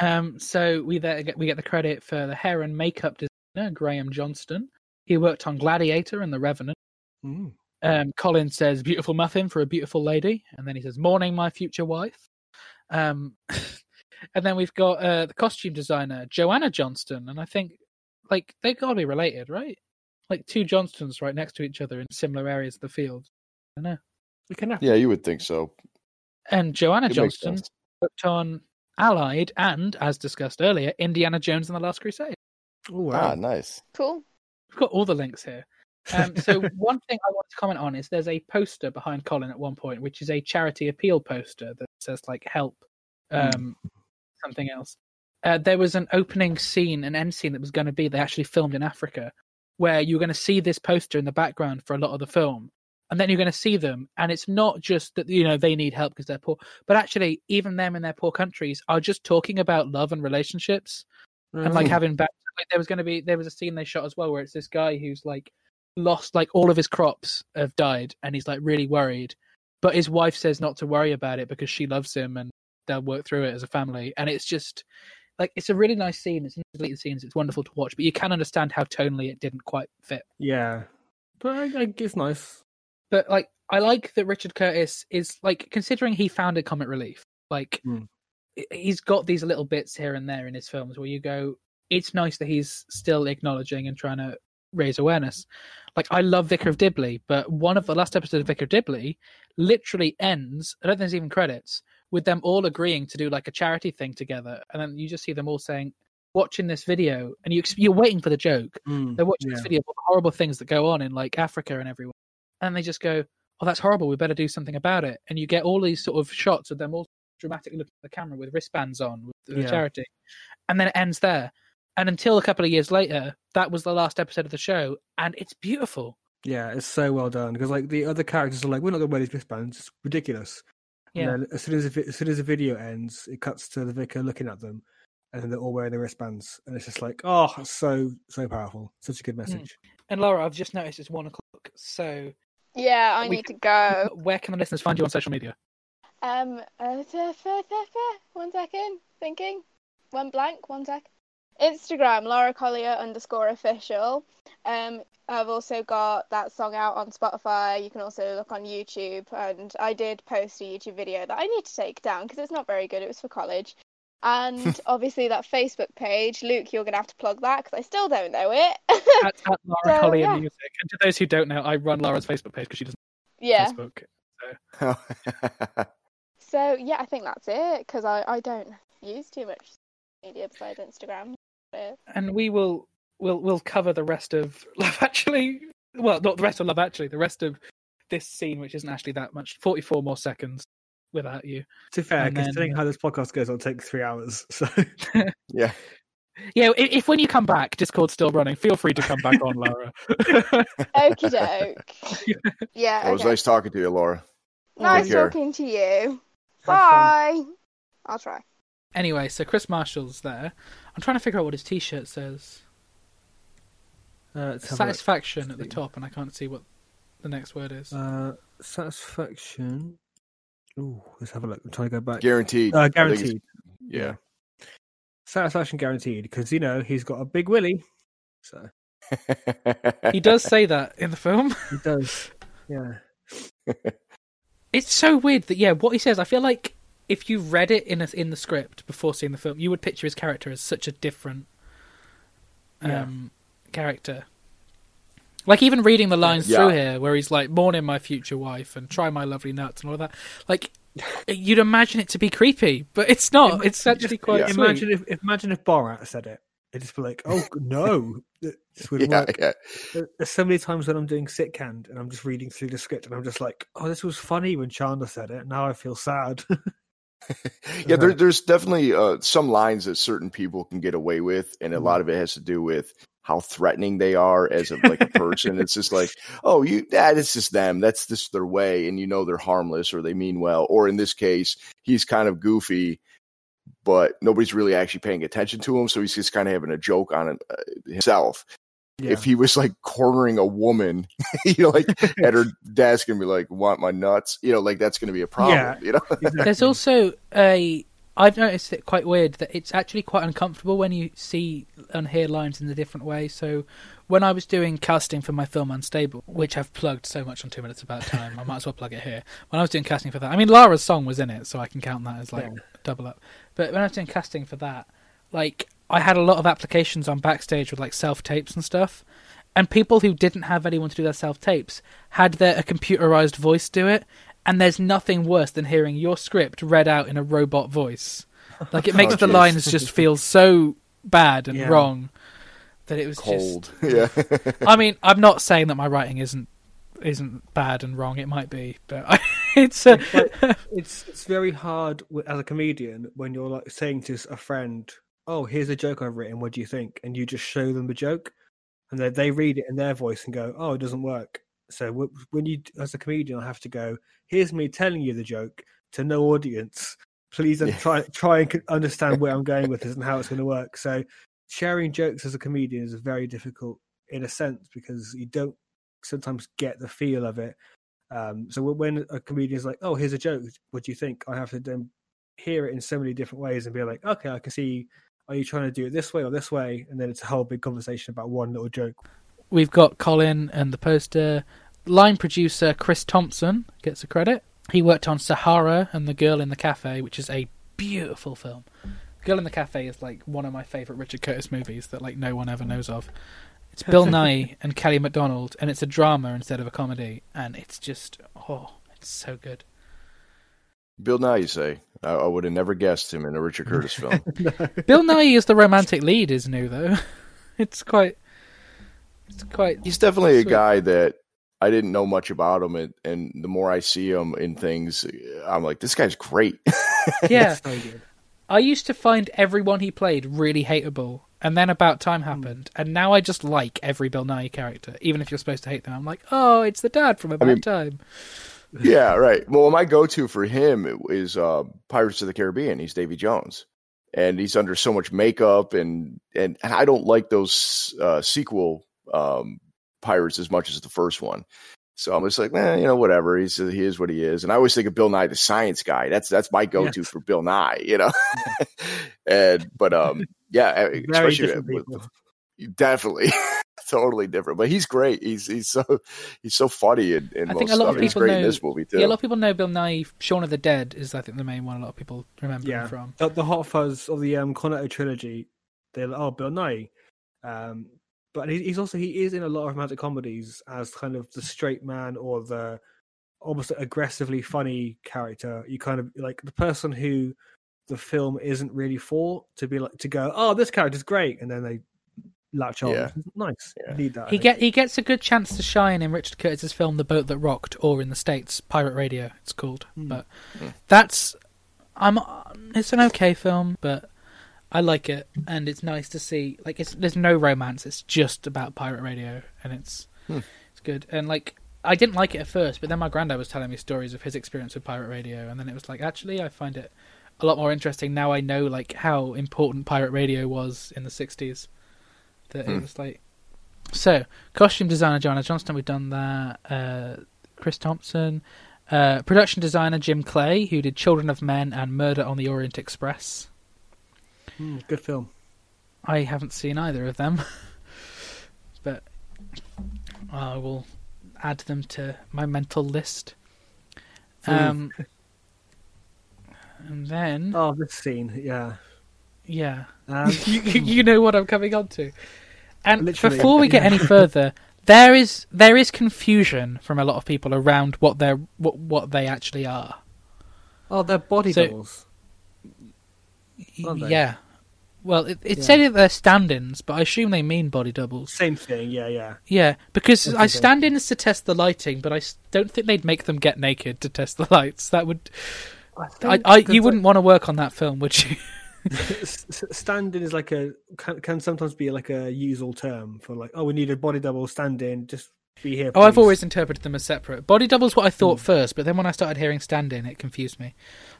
um so we there get we get the credit for the hair and makeup designer graham johnston he worked on gladiator and the revenant Mm. um, Colin says "beautiful muffin for a beautiful lady," and then he says "morning, my future wife." Um, *laughs* and then we've got uh, the costume designer Joanna Johnston, and I think like they got to be related, right? Like two Johnstons right next to each other in similar areas of the field. I don't know. We can yeah, you would think so. And Joanna It Johnston worked on Allied and, as discussed earlier, Indiana Jones and the Last Crusade. Oh, wow. Ah, nice. Cool. We've got all the links here. Um, so *laughs* one thing I want to comment on is there's a poster behind Colin at one point, which is a charity appeal poster that says like "help," um, something else. Uh, there was an opening scene, an end scene that was going to be they actually filmed in Africa, where you're going to see this poster in the background for a lot of the film, and then you're going to see them, and it's not just that you know they need help because they're poor, but actually even them in their poor countries are just talking about love and relationships and like Mm. having back like there was going to be there was a scene they shot as well where it's this guy who's like lost like all of his crops have died and he's like really worried but his wife says not to worry about it because she loves him and they'll work through it as a family. And it's just like it's a really nice scene. It's in deleted scenes. It's wonderful to watch but you can understand how tonally it didn't quite fit. Yeah, but I, I, it's nice. But like I like that Richard Curtis is like considering he founded Comic Relief. Like i- he's got these little bits here and there in his films where you go, it's nice that he's still acknowledging and trying to raise awareness. Like I love Vicar of Dibley, but one of the last episodes of Vicar of Dibley literally ends. I don't think there's even credits with them all agreeing to do like a charity thing together, and then you just see them all saying, watching this video, and you you're waiting for the joke. Mm, They're watching this video of horrible things that go on in like Africa and everywhere, and they just go, "Oh, that's horrible. We better do something about it." And you get all these sort of shots of them all dramatically looking at the camera with wristbands on with the Yeah. charity, and then it ends there. And until a couple of years later, that was the last episode of the show, and it's beautiful. Yeah, it's so well done because like the other characters are like, we're not going to wear these wristbands. It's ridiculous. Yeah. And then as soon as the, as soon as the video ends, it cuts to the vicar looking at them, and then they're all wearing their wristbands, and it's just like, oh, so so powerful. Such a good hmm. message. And Lara, I've just noticed it's one o'clock. So, Yeah, I We- need to go. *laughs* where can the listeners find you on social media? Um, uh, fa- fa- fa- fa- one second. Thinking. One blank. One sec. Instagram, Lara Collier underscore official. Um, I've also got that song out on Spotify. You can also look on YouTube, and I did post a YouTube video that I need to take down because it's not very good. It was for college, and *laughs* obviously that Facebook page. Luke, you're gonna have to plug that because I still don't know it. At, at *laughs* Lara So, Collier yeah. Music. And to those who don't know, I run Lara's Facebook page because she doesn't yeah. Facebook. So yeah, I think that's it because I I don't use too much media besides Instagram. And we will we'll we'll cover the rest of Love Actually. Well, not the rest of Love Actually. The rest of this scene, which isn't actually that much. Forty-four more seconds without you. To be fair, And then- considering how this podcast goes, it'll take three hours. *laughs* So *laughs* yeah. Yeah, if, if when you come back, Discord's still running, feel free to come back on, Lara. *laughs* Okie doke. yeah. It was nice talking to you, Lara. Nice talking to you. Have fun. Bye. I'll try. anyway, so Kris Marshall's there. I'm trying to figure out what his T-shirt says. uh, let's have a look. Satisfaction at the top, and I can't see what the next word is. Uh, satisfaction. Ooh, let's have a look. I'm trying to go back. Guaranteed. Uh, I think it's- guaranteed. Yeah. Satisfaction guaranteed because you know he's got a big willy. So *laughs* he does say that in the film. he does. Yeah. *laughs* It's so weird that yeah, what he says. I feel like if you read it in a, in the script before seeing the film, you would picture his character as such a different Yeah. um, character. Like even reading the lines Yeah. through here, where he's like "morning my future wife" and "try my lovely nuts" and all of that. Like you'd imagine it to be creepy, but it's not. It's actually Just quite Yeah. sweet. Imagine if, if imagine if Borat said it. It'd just be like, oh no, this wouldn't yeah, work. yeah. There's so many times when I'm doing sitcand and I'm just reading through the script and I'm just like, oh, this was funny when Chandler said it. Now I feel sad. *laughs* *laughs* yeah there, Uh-huh. there's definitely uh, some lines that certain people can get away with and a lot of it has to do with how threatening they are as a, like a person it's just like oh you that is just them that's just their way and you know they're harmless or they mean well or in this case he's kind of goofy but nobody's really actually paying attention to him so he's just kind of having a joke on it, uh, himself yeah. if he was like cornering a woman *laughs* you know like *laughs* at her desk and be like want my nuts you know like that's going to be a problem Yeah. you know Exactly. There's also a. I've noticed it quite weird that it's actually quite uncomfortable when you see and hear lines in a different way. So, when I was doing casting for my film Unstable, which I've plugged so much on Two Minutes About Time, I might as well plug it here. When I was doing casting for that, I mean, Lara's song was in it, so I can count that as like Yeah. double up. But when I was doing casting for that, like, I had a lot of applications on backstage with like self tapes and stuff. And people who didn't have anyone to do their self tapes had their a computerized voice do it, and there's nothing worse than hearing your script read out in a robot voice. Like it makes Oh, the jeez. lines just feel so bad and Yeah. wrong that it was cold just. *laughs* yeah I mean, I'm not saying that my writing isn't isn't bad and wrong. It might be, but I, *laughs* it's uh, *laughs* it's it's very hard as a comedian when you're like saying to a friend, "Oh, here's a joke I've written. What do you think?" And you just show them the joke, and they they read it in their voice and go, "Oh, it doesn't work." So when you, as a comedian, I have to go, "Here's me telling you the joke to no audience. Please Yeah. try try and understand where I'm going with this and how it's going to work." So sharing jokes as a comedian is very difficult in a sense because you don't sometimes get the feel of it. Um, so when- when a comedian is like, "Oh, here's a joke. What do you think?" I have to then hear it in so many different ways and be like, "Okay, I can see. Are you trying to do it this way or this way?" And then it's a whole big conversation about one little joke. We've got Colin and the poster. line producer Chris Thompson gets a credit. He worked on Sahara and The Girl in the Cafe, which is a beautiful film. Girl in the Cafe is like one of my favorite Richard Curtis movies that like no one ever knows of. It's Bill *laughs* Nighy and Kelly MacDonald, and it's a drama instead of a comedy, and it's just oh, it's so good. Bill Nye, you say? I, I would have never guessed him in a Richard Curtis film. *laughs* Bill Nighy is the romantic lead, isn't he? Though *laughs* it's quite, it's quite. He's definitely Sweet. a guy that I didn't know much about him, and, and the more I see him in things, I'm like, this guy's great. *laughs* Yeah, I used to find everyone he played really hateable, and then About Time happened, and now I just like every Bill Nighy character, even if you're supposed to hate them. I'm like, oh, it's the dad from About mean- Time. *laughs* yeah, right. Well, my go-to for him is uh, Pirates of the Caribbean. He's Davy Jones, and he's under so much makeup, and and, and I don't like those uh, sequel um, pirates as much as the first one. So I'm just like, eh, you know, whatever. He's he is what he is, and I always think of Bill Nye the Science Guy. That's that's my go-to Yes. for Bill Nye, you know. *laughs* *laughs* and but um, yeah, especially different with, definitely *laughs* totally different. But he's great. He's he's so he's so funny in, in I most think a lot of stuff. He's people great in know- this movie too. Yeah, a lot of people know Bill Nighy. Shaun of the Dead is, I think, the main one. A lot of people remember Yeah. him from. The, the Hot Fuzz of the um, Cornetto trilogy. They're like, oh, Bill Nighy. Um, but he's also he is in a lot of romantic comedies as kind of the straight man or the almost aggressively funny character. You kind of like the person who the film isn't really for to be like to go, oh, this character's great, and then they latch on. Yeah. Nice. Yeah. Need that. He get he gets a good chance to shine in Richard Curtis's film The Boat That Rocked, or in the states Pirate Radio. It's called, Hmm. but Hmm. that's I'm. It's an okay film, but I like it, and it's nice to see. Like, it's there's no romance. It's just about Pirate Radio, and it's Hmm. it's good. And like, I didn't like it at first, but then my granddad was telling me stories of his experience with Pirate Radio, and then it was like, actually, I find it a lot more interesting now. I know like how important Pirate Radio was in the '60s. That it Hmm. was like. So, costume designer Joanna Johnston, we've done that. Uh, Chris Thompson, uh, production designer Jim Clay, who did Children of Men and Murder on the Orient Express. Mm, good film. I haven't seen either of them, *laughs* but I will add them to my mental list. Um, and then, *laughs* Oh, this scene. Yeah. yeah, Um, *laughs* you, you know what I'm coming on to. And Literally, before we get yeah. any further, there is there is confusion from a lot of people around what they're what, what they actually are. oh, they're body So- they? Yeah. Well, it, it Yeah. said that they're stand-ins, but I assume they mean body doubles. Same thing. Yeah, yeah. Yeah, because That's I okay. stand-ins to test the lighting, but I don't think they'd make them get naked to test the lights. That would, I, think I you wouldn't want to work on that film, would you? *laughs* S- s- stand-in is like a can, can sometimes be like a usual term for like oh we need a body double stand-in just be here Oh, I've always interpreted them as separate. Body double's what I thought Hmm. first, but then when I started hearing stand-in, it confused me.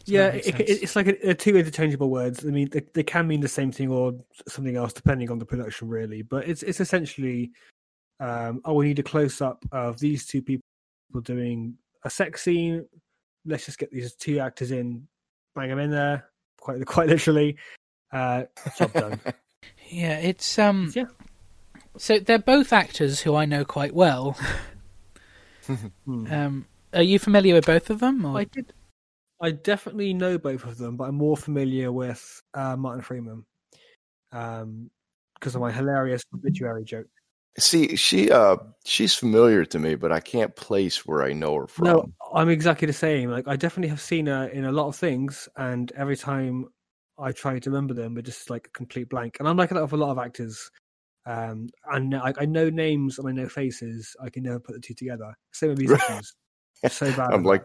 So yeah it, it's like a, a two interchangeable words i mean they, they can mean the same thing or something else depending on the production really but it's it's essentially um oh we need a close-up of these two people doing a sex scene let's just get these two actors in bang them in there quite *laughs* quite literally uh job done *laughs* Yeah, it's um. Yeah. So they're both actors who I know quite well. *laughs* Hmm. Um, are you familiar with both of them? Or? I did. I definitely know both of them, but I'm more familiar with uh, Martin Freeman um, because of my hilarious obituary joke. See, she uh she's familiar to me, but I can't place where I know her from. No, I'm exactly the same. Like I definitely have seen her in a lot of things, and every time I try to remember them, it just like a complete blank. And I'm like that with a lot of actors. Um, and I, I know names and I know faces. I can never put the two together. Same with *laughs* musicians. so bad. I'm like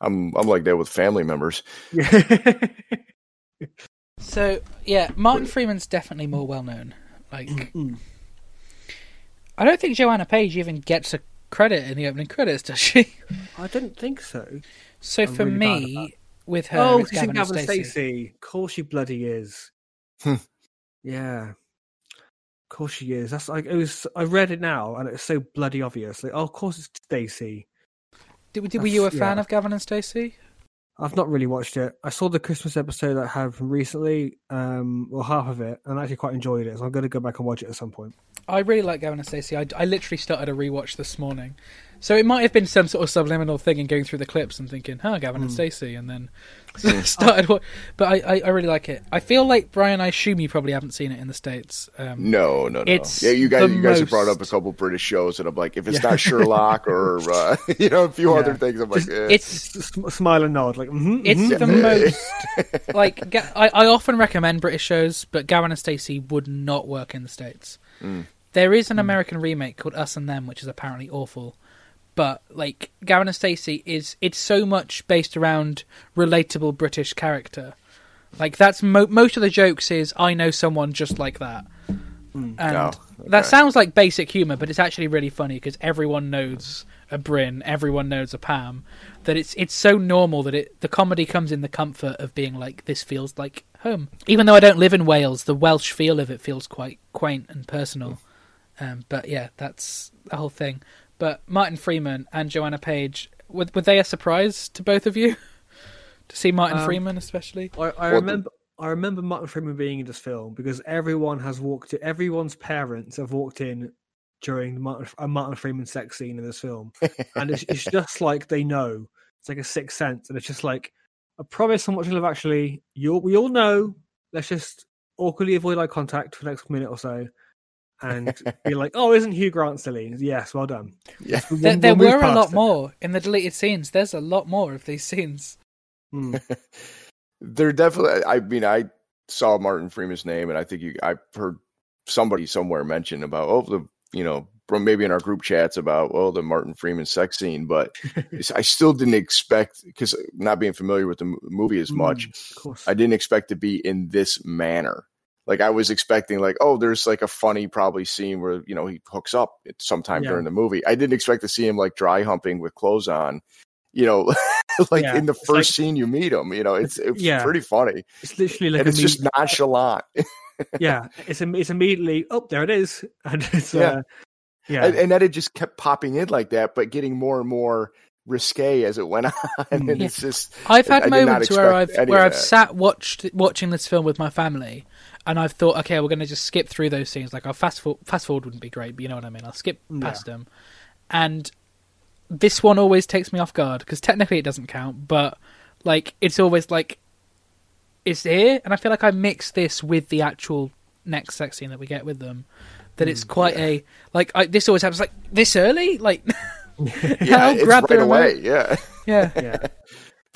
I'm I'm like that with family members. *laughs* So yeah, Martin Freeman's definitely more well known. Like Mm. I don't think Joanna Page even gets a credit in the opening credits, does she? I didn't think so. So I'm for really me, with her, oh, she's in Gavin, Gavin Stacey. Stacey. Of course she bloody is. Hmm. yeah. Of course she is. That's like it was. I read it now, and it's so bloody obvious. Like, oh, of course it's Stacey. Did, did, were you a fan yeah. of Gavin and Stacey? I've not really watched it. I saw the Christmas episode that I had from recently, um, well, half of it, and I actually quite enjoyed it. So I'm going to go back and watch it at some point. I really like Gavin and Stacey. I, I literally started a rewatch this morning. So it might have been some sort of subliminal thing in going through the clips and thinking, "Huh, Gavin and Hmm. Stacey," and then *laughs* *laughs* started. What, but I, I, I really like it. I feel like Brian. I assume you probably haven't seen it in the states. Um, No, no, no. It's yeah, you guys, you guys have brought up a most- couple British shows, and I'm like, if it's Yeah. not Sherlock *laughs* or uh, you know a few Yeah. other things, I'm like, eh. It's S- smile and nod, like mm-hmm, it's mhm, the mhm. most like I, I often recommend British shows, but Gavin and Stacey would not work in the states. Mm. There is an American remake called Us and Them, which is apparently awful. But like Gavin and Stacey is it's so much based around relatable British character. Like that's mo- most of the jokes is I know someone just like that, and Oh, that sounds like basic humor, but it's actually really funny because everyone knows a Bryn, everyone knows a Pam. That it's it's so normal that it the comedy comes in the comfort of being like this feels like home. Even though I don't live in Wales, the Welsh feel of it feels quite quaint and personal. Um, but yeah, that's the whole thing. But Martin Freeman and Joanna Page were, were they a surprise to both of you? *laughs* to see Martin Um, Freeman, especially. I, I Well, the- remember. I remember Martin Freeman being in this film because everyone has walked. in Everyone's parents have walked in during Martin, a Martin Freeman sex scene in this film, *laughs* and it's, it's just like they know. It's like a sixth sense, and it's just like I promise how much I love. Actually, you we all know. Let's just awkwardly avoid eye contact for the next minute or so, and be *laughs* like, "Oh, isn't Hugh Grant silly?" Yes, well done. yeah. We'll- There, we'll there were a lot it. more in the deleted scenes. There's a lot more of these scenes. *laughs* Mm. They're definitely. I mean, I saw Martin Freeman's name, and I think you. I've heard somebody somewhere mention about oh the you know from maybe in our group chats about oh the Martin Freeman sex scene, but *laughs* I still didn't expect because not being familiar with the mo- movie as much, Mm, of course. I didn't expect to be in this manner. Like I was expecting, like oh, there's like a funny probably scene where you know he hooks up sometime Yeah. during the movie. I didn't expect to see him like dry humping with clothes on. You know, *laughs* like Yeah, in the it's first like- scene you meet him. You know, it's it's Yeah. pretty funny, it's literally like and a it's just nonchalant. yeah, *laughs* it's it's immediately oh there it is, *laughs* and it's Yeah. uh, yeah, and, and then it just kept popping in like that, but getting more and more risque as it went on. and Mm. it's just I've had I did not moments where I've where I've that. sat watched watching this film with my family, and I've thought, okay, we're going to just skip through those scenes. Like, I'll fast forward, fast forward wouldn't be great, but you know what I mean. I'll skip Yeah. past them, and this one always takes me off guard because technically it doesn't count, but like it's always like it's here, and I feel like I mix this with the actual next sex scene that we get with them. That it's mm, quite a like I, this always happens like this early, like *laughs* yeah, I'll grab the right away. remote. Yeah. yeah. yeah.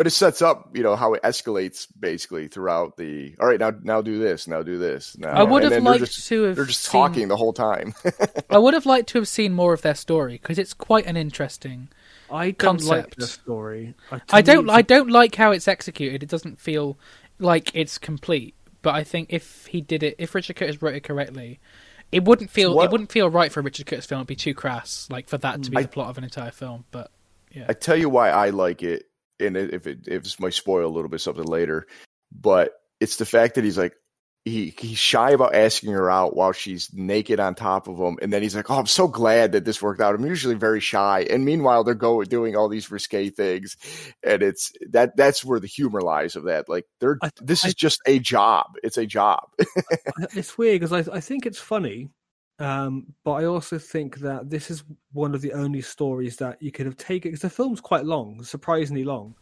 But it sets up you know how it escalates basically throughout the all right now now do this now do this now I would and have liked just, to have they're just seen- talking the whole time I would *laughs* have liked to have seen more of their story because it's quite an interesting. I don't like Concept. the story. To I don't. it's- I don't like how it's executed. It doesn't feel like it's complete. But I think if he did it, if Richard Curtis wrote it correctly, it wouldn't feel. What- It wouldn't feel right for a Richard Curtis film. It'd be too crass, like for that to be I- the plot of an entire film. But yeah. i tell you why i like it and if it if this might spoil a little bit something later but it's the fact that he's like he he's shy about asking her out while she's naked on top of him and then he's like oh i'm so glad that this worked out. I'm usually very shy and meanwhile they're going doing all these risque things and it's that that's where the humor lies of that like they're I- this I- is just a job. It's a job. *laughs* It's weird because I, I think it's funny, um, but I also think that this is one of the only stories that you could have taken because the film's quite long, surprisingly long.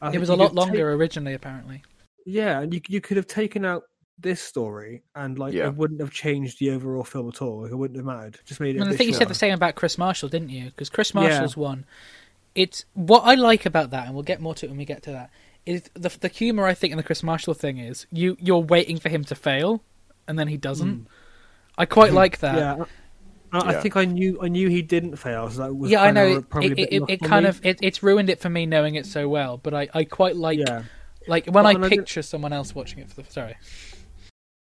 I it was a lot could take- longer originally, apparently. yeah, and you you could have taken out this story and like Yeah. it wouldn't have changed the overall film at all. It wouldn't have mattered. Just made it. And I think you said the same about Kris Marshall, didn't you? Because Kris Yeah. Marshall's one. It's what I like about that, and we'll get more to it when we get to that. Is the the humor I think in the Kris Marshall thing is you you're waiting for him to fail, and then he doesn't. I quite like that. Hmm. Yeah. I, I think I knew I knew he didn't fail. So that was yeah, I know. of It, it, it, it kind me. of it, it's ruined it for me knowing it so well. But I, I quite like yeah. like when Well, I and I picture someone else watching it for the sorry.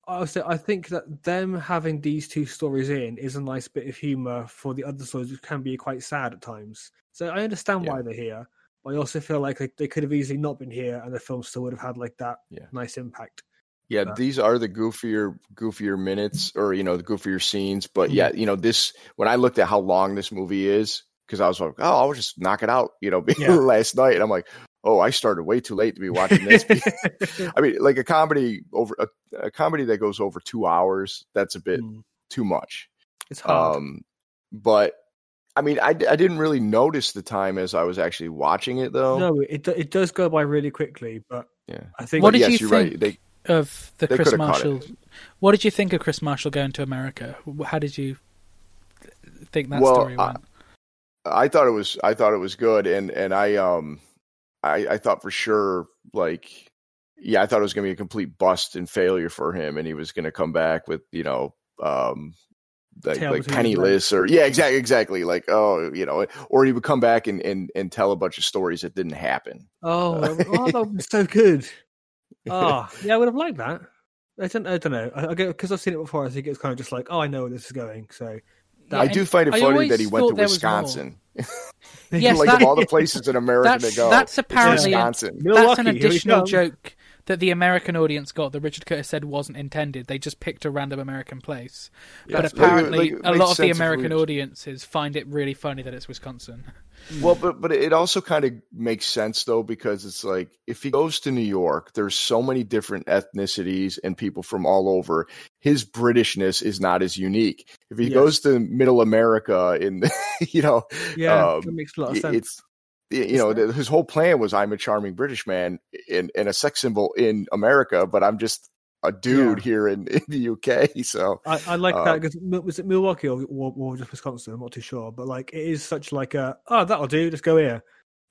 I say I think that them having these two stories in is a nice bit of humor for the other stories, which can be quite sad at times. So I understand why they're here, but I also feel like they, they could have easily not been here, and the film still would have had like that Yeah. nice impact. Yeah, Uh, these are the goofier, goofier minutes, or you know, the goofier scenes. But yeah, you know, this when I looked at how long this movie is, because I was like, oh, I'll just knock it out, you know, *laughs* Yeah. last night, and I'm like, oh, I started way too late to be watching this. *laughs* *laughs* I mean, like a comedy over a, a comedy that goes over two hours, that's a bit Mm. too much. it's hard. Um, but I mean, I, I didn't really notice the time as I was actually watching it, though. No, it it does go by really quickly, but Yeah. I think What did yes, you you're think right. They, of the They Kris coulda caught it. Marshall? What did you think of Kris Marshall going to America? How did you think that Well, story went? I thought it was I thought it was good, and and I um I I thought for sure like yeah I thought it was going to be a complete bust and failure for him, and he was going to come back with you know um like, like penniless or yeah exactly exactly like oh you know or he would come back and and and tell a bunch of stories that didn't happen. oh, oh that would be so *laughs* good. Oh, *laughs* yeah, I would have liked that. I don't, I don't know. I, I because I've seen it before. I think it's kind of just like, oh, I know where this is going. So Yeah, I do find it I funny that he went to there was more. Wisconsin. *laughs* *laughs* Yes, like that- of all the places in America That's to go, that's it's apparently a- Wisconsin. that's an Milwaukee, here we additional joke that the American audience got that Richard Curtis said wasn't intended. They just picked a random American place. Yeah, but apparently, like, it a lot of the American we- audiences find it really funny that it's Wisconsin. Well, but but it also kind of makes sense though because it's like if he goes to New York, there's so many different ethnicities and people from all over. His Britishness is not as unique. If he Yes. goes to Middle America, in *laughs* you know, yeah, Um, that makes a lot of sense. it's you know th- his whole plan was I'm a charming British man and, and a sex symbol in America, but I'm just a dude Yeah. here in, *laughs* in the UK. So I, I like that um, because was it Milwaukee or, or, or just Wisconsin? I'm not too sure, but like it is such like a oh that'll do. Let's go here.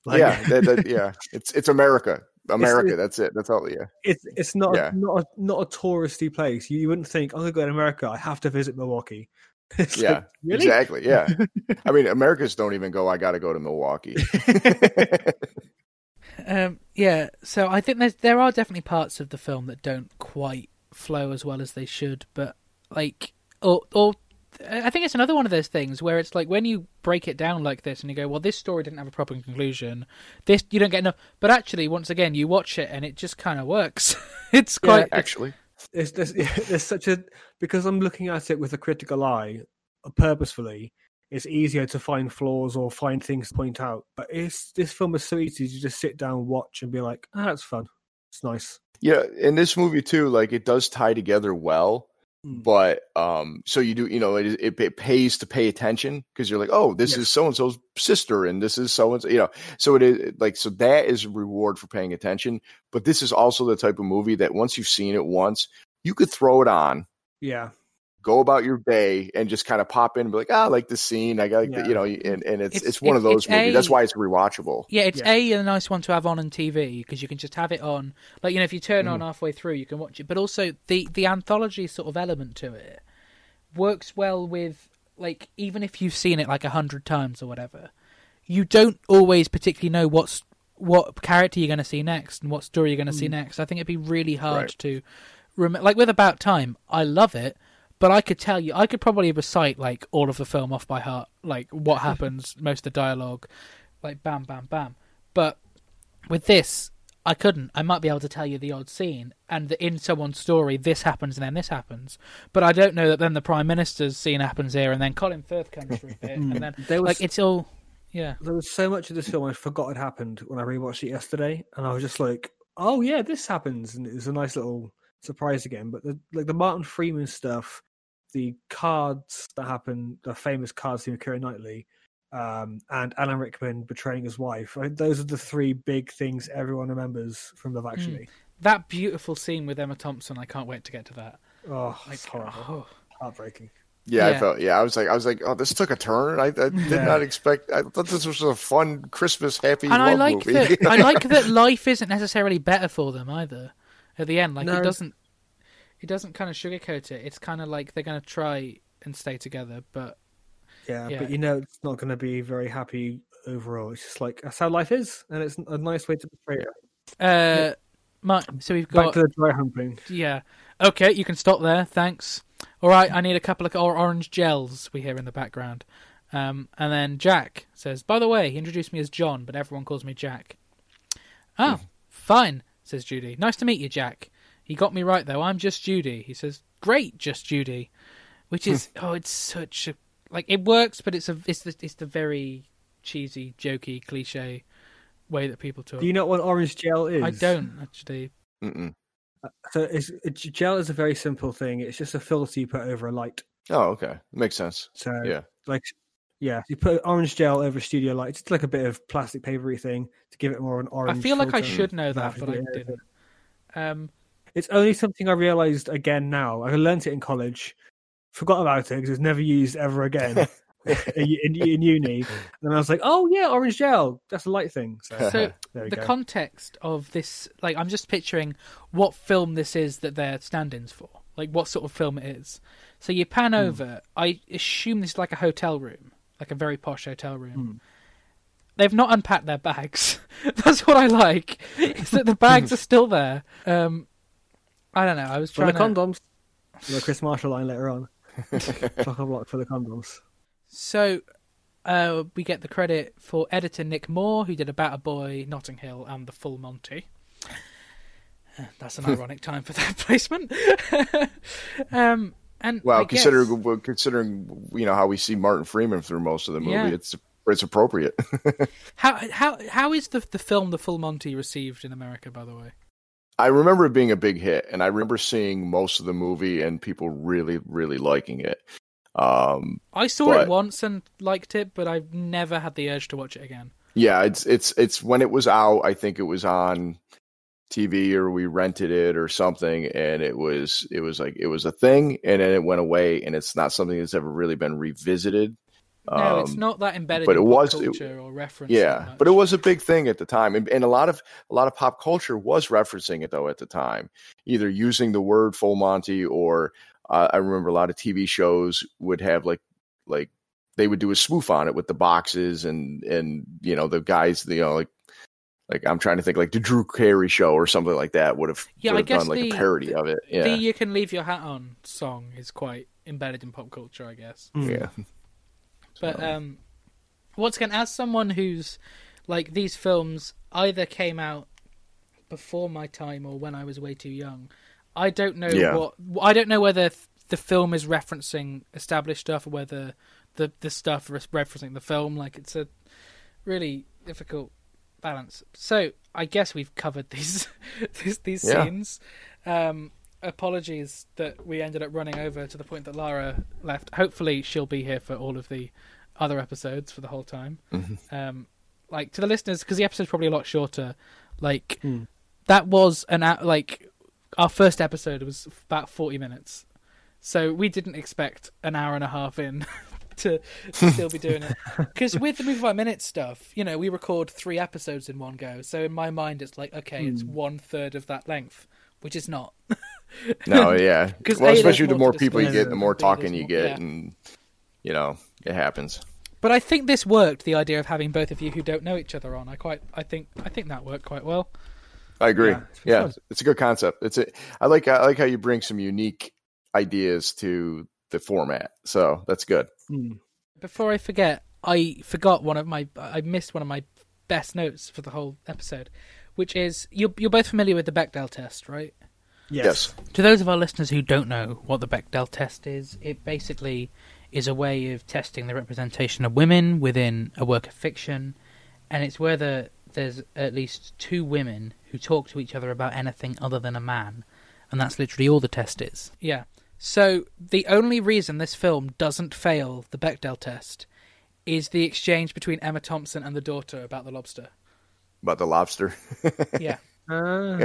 Like, yeah, that, that, *laughs* yeah, it's it's America, America. it- that's it. That's all. Yeah. it's it's not Yeah. a, not a, not a touristy place. You, you wouldn't think oh, I'm gonna go to America. I have to visit Milwaukee. *laughs* It's Yeah, like, really? Exactly. Yeah. *laughs* I mean, Americans don't even go. I got to go to Milwaukee. *laughs* Um, yeah, so I think there's there are definitely parts of the film that don't quite flow as well as they should, but like, or or I think it's another one of those things where it's like when you break it down like this and you go, well, this story didn't have a proper conclusion. This you don't get enough, but actually, once again, you watch it and it just kind of works. it's Yeah, quite Actually, There's, there's, *laughs* there's such a because I'm looking at it with a critical eye, uh, purposefully. It's easier to find flaws or find things to point out. But it's this film is so easy to just sit down, watch, and be like, "Ah, that's fun. It's nice." yeah. In this movie too, like it does tie together well. But um, so you do, you know, it, it, it pays to pay attention because you're like, oh, this Yes. is so and so's sister, and this is so and so, you know. So it is like, so that is a reward for paying attention. But this is also the type of movie that once you've seen it once, you could throw it on, Yeah, go about your day and just kind of pop in and be like, ah, I like the scene. I like, Yeah. the, you know, and, and it's, It's- it's, one of those it's movies. That's why it's rewatchable. Yeah, it's Yeah. a a nice one to have on on TV because you can just have it on. Like you know, if you turn on halfway through, you can watch it. But also the the anthology sort of element to it works well with like even if you've seen it like a hundred times or whatever, you don't always particularly know what's what character you're going to see next and what story you're going to see next. I think it'd be really hard Right. to rem- like with About Time. I love it. But I could tell you, I could probably recite like all of the film off by heart, like what happens, most of the dialogue, like bam, bam, bam. But with this, I couldn't. I might be able to tell you the odd scene, and that in someone's story, this happens and then this happens. But I don't know that then the Prime Minister's scene happens here, and then Colin Firth comes through a bit, and hmm. then there was like it's all, yeah. there was so much of this film I forgot had happened when I rewatched it yesterday, and I was just like, "Oh yeah, this happens," and it was a nice little surprise again. But the, like the Martin Freeman stuff, the cards that happen, the famous cards scene with Keira Knightley, um, and Alan Rickman betraying his wife. Those are the three big things everyone remembers from Love Actually. That beautiful scene with Emma Thompson, I can't wait to get to that. Oh, Like, it's horrible, oh. heartbreaking. Yeah, Yeah. I felt. Yeah, I was like, I was like, oh, this took a turn. I, I did Yeah. not expect. I thought this was a fun Christmas happy and love I like movie. that. I like *laughs* that life isn't necessarily better for them either. At the end, like No. it doesn't, it doesn't kind of sugarcoat it. It's kind of like they're going to try and stay together, but Yeah, Yeah. but you know it's not going to be very happy overall. It's just like that's how life is, and it's a nice way to portray it. uh, my, so we've got Back to the dry humping. yeah. Okay, you can stop there. Thanks. All right, I need a couple of orange gels. We hear in the background. Um, and then Jack says, "By the way, he introduced me as John, but everyone calls me Jack." Oh, fine, says Judy. Nice to meet you, Jack. He got me right though. I'm just Judy. He says, "Great, just Judy," which is oh, it's such a like it works, but it's a it's the it's the very cheesy, jokey, cliche way that people talk. Do you know what orange gel is? I don't actually. Mm-mm. So it's, it's, gel is a very simple thing. It's just a filter you put over a light. Oh, okay, makes sense. So Yeah. like Yeah, you put orange gel over studio light, just like a bit of plastic papery thing to give it more of an orange. I feel like I should know that, That but I is- didn't. Um, It's only something I realized again now. I learned it in college, forgot about it because it was never used ever again *laughs* in, in, uni. And then I was like, oh yeah, orange gel. That's a light thing. So, *laughs* so the go. context of this, like, I'm just picturing what film this is that they're stand-ins for, like what sort of film it is. So you pan over. I assume this is like a hotel room, like a very posh hotel room. Hmm. They've not unpacked their bags. *laughs* That's what I like. Is that the bags are still there. Um, I don't know. I was trying for the trying to. condoms. The Kris Marshall line later on. *laughs* Chock a block for the condoms. So uh, we get the credit for editor Nick Moore, who did About a Boy, Notting Hill, and The Full Monty. Uh, *sighs* That's an *laughs* ironic time for that *laughs* placement. um, and Well, I guess- considering well, considering you know how we see Martin Freeman through most of the movie, Yeah. it's it's appropriate. how how how is the the film The Full Monty received in America? By the way, I remember it being a big hit, and I remember seeing most of the movie and people really, really liking it. Um, I saw But- it once and liked it, but I've never had the urge to watch it again. yeah, it's it's it's when it was out. I think it was on TV or we rented it or something, and it was it was like it was a thing, and then it went away, and it's not something that's ever really been revisited. No, it's Um, not that embedded but in it pop was- it- culture or reference. Yeah, but it was a big thing at the time, and, and a lot of a lot of pop culture was referencing it though at the time, either using the word full Monty or uh, I remember a lot of TV shows would have like like they would do a spoof on it with the boxes and and you know the guys you know like like I'm trying to think like the Drew Carey show or something like that would have Yeah, would I have guess done like the- a parody of it. Yeah, The "You Can Leave Your Hat On" song is quite embedded in pop culture, I guess. Mm. yeah. But So- um, once again, as someone who's like these films either came out before my time or when I was way too young, I don't know Yeah. what I don't know whether the film is referencing established stuff or whether the the stuff is referencing the film. Like it's a really difficult balance. So I guess we've covered these *laughs* these, these Yeah. scenes. Um, apologies that we ended up running over to the point that Lara left. Hopefully, she'll be here for all of the other episodes for the whole time. Mhm. Um, like to the listeners, because the episode's probably a lot shorter. Like Hmm. that was an like our first episode was about forty minutes, so we didn't expect an hour and a half in. *laughs* To, to still be doing it *laughs* because with the movie by minute stuff, you know, we record three episodes in one go. So in my mind, it's like okay, it's Hmm. one third of that length, which is not. *laughs* No, yeah. *laughs* 'Cause well, A, especially the more more people you get, the more talking you get, yeah. and you know it happens. But I think this worked. The idea of having both of you who don't know each other on, I quite, I think, I think that worked quite well. I agree. Yeah, Yeah, it's it's a good concept. It's a, I like I like how you bring some unique ideas to the format. So that's good. Mm. Before I forget, I forgot one of my, I missed one of my best notes for the whole episode, which is you're you're both familiar with the Bechdel test, right? Yes. To those of our listeners who don't know what the Bechdel test is, it basically is a way of testing the representation of women within a work of fiction, and it's whether there's at least two women who talk to each other about anything other than a man, and that's literally all the test is. Yeah. So the only reason this film doesn't fail the Bechdel test is the exchange between Emma Thompson and the daughter about the lobster. About the lobster. *laughs* Yeah. Ah.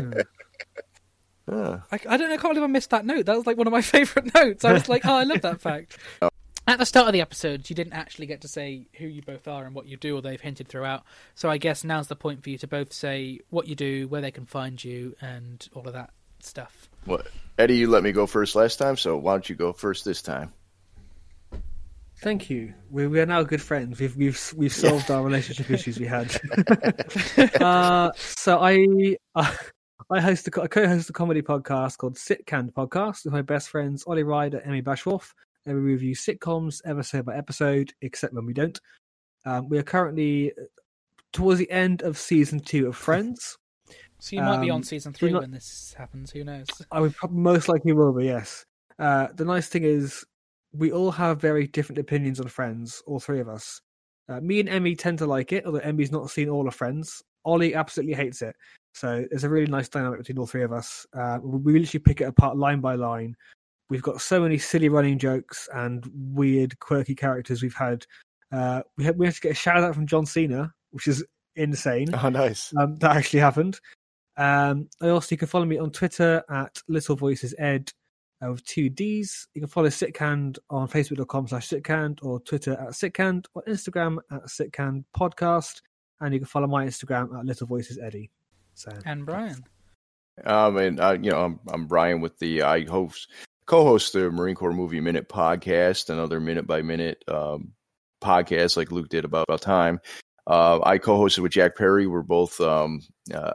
Ah. I, I don't know. I can't believe I missed that note. That was like one of my *laughs* favourite notes. I was like, oh, I love that fact. *laughs* At the start of the episode, you didn't actually get to say who you both are and what you do, or they've hinted throughout. So I guess now's the point for you to both say what you do, where they can find you, and all of that stuff. What Eddie? You let me go first last time, so why don't you go first this time? Thank you. We we are now good friends. We've we've we've solved our relationship issues we had. *laughs* uh, so I uh, I host a, I co-host a comedy podcast called Sitcanned Podcast with my best friends Ollie Ryder, Emmy Bashworth, and we review sitcoms episode by episode, except when we don't. Um, we are currently towards the end of season two of Friends. *laughs* So you might be on Um, season three not- when this happens. Who knows? I would prob- most likely will be, yes. Uh, the nice thing is, we all have very different opinions on Friends, all three of us. Uh, me and Emmy tend to like it, although Emmy's not seen all of Friends. Ollie absolutely hates it. So there's a really nice dynamic between all three of us. Uh, we literally pick it apart line by line. We've got so many silly running jokes and weird, quirky characters we've had Uh, we have we have to get a shout out from John Cena, which is insane. Oh, nice. Um, that actually happened. Um, I also you can follow me on Twitter at Little Voices Ed uh, with two D's. You can follow Sitcand on Facebook.com slash Sitcand or Twitter at Sitcand or Instagram at Sitcand Podcast. And you can follow my Instagram at Little Voices Eddie. So And Brian. Um, and uh, you know, I'm I'm Brian with the I host co-host the Marine Corps Movie Minute podcast, another minute by minute um, podcast like Luke did about about time. Uh, I co-hosted with Jack Perry. We're both um, uh,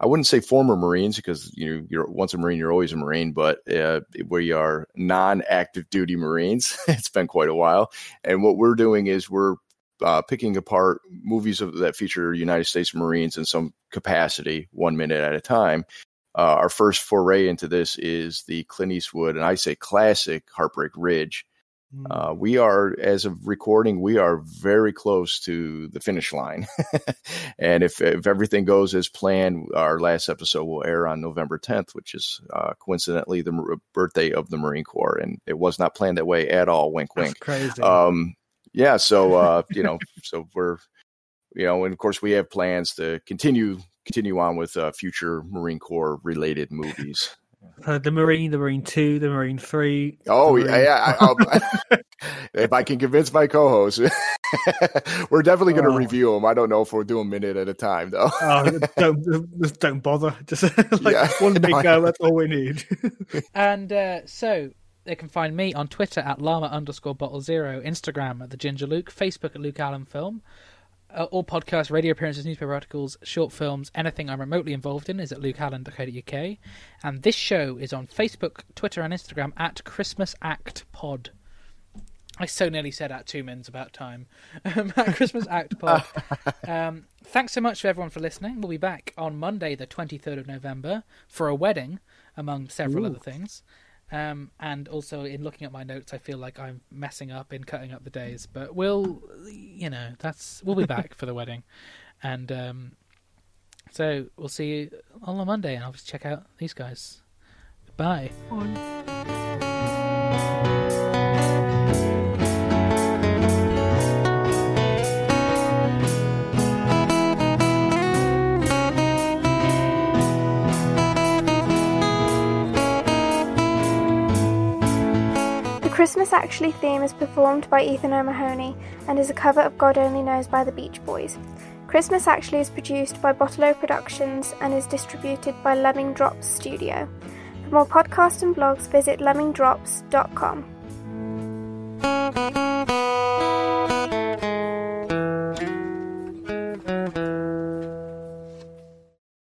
I wouldn't say former Marines because you know you're once a Marine, you're always a Marine, but uh, we are non-active duty Marines. *laughs* it's been quite a while, and what we're doing is we're uh, picking apart movies of, that feature United States Marines in some capacity, one minute at a time. Uh, our first foray into this is the Clint Eastwood, and I say classic Heartbreak Ridge. mm, Uh, we are, as of recording, we are very close to the finish line. *laughs* and if, if everything goes as planned, our last episode will air on November 10th, which is uh, coincidentally the m- birthday of the Marine Corps. And it was not planned that way at all. Wink, that's wink. crazy. Um, yeah. So, *laughs* uh, you know, so we're, you know, and of course we have plans to continue continue on with uh, future Marine Corps related movies. Uh, the Marine, the Marine Two, the Marine Three. Oh yeah, Marine- yeah. I, I'll, *laughs* if I can convince my co-host, *laughs* we're definitely going to Oh. review them. I don't know if we'll do a minute at a time though. oh, don't just don't bother. Just like Yeah. one big no, go. That's all we need. And uh, so they can find me on Twitter at llama underscore bottle zero, Instagram at the Ginger Luke, Facebook at Luke Allen Film. Uh, all podcasts, radio appearances, newspaper articles, short films, anything I'm remotely involved in is at lukeallen.co.uk. And this show is on Facebook, Twitter, and Instagram at Christmas Act Pod. I so nearly said at two men's about time. Um, *laughs* at Christmas Act Pod. *laughs* Um, thanks so much to everyone for listening. We'll be back on Monday, the 23rd of November, for a wedding, among several Ooh. other things. Um, and also, in looking at my notes, I feel like I'm messing up in cutting up the days. But we'll, you know, that's we'll be back for the wedding, and um, so we'll see you on the Monday, and I'll just check out these guys. Bye. The Christmas Actually theme is performed by Ethan O'Mahony and is a cover of God Only Knows by the Beach Boys. Christmas Actually is produced by Bottle Productions and is distributed by Lemming Drops Studio. For more podcasts and blogs, visit lemmingdrops.com.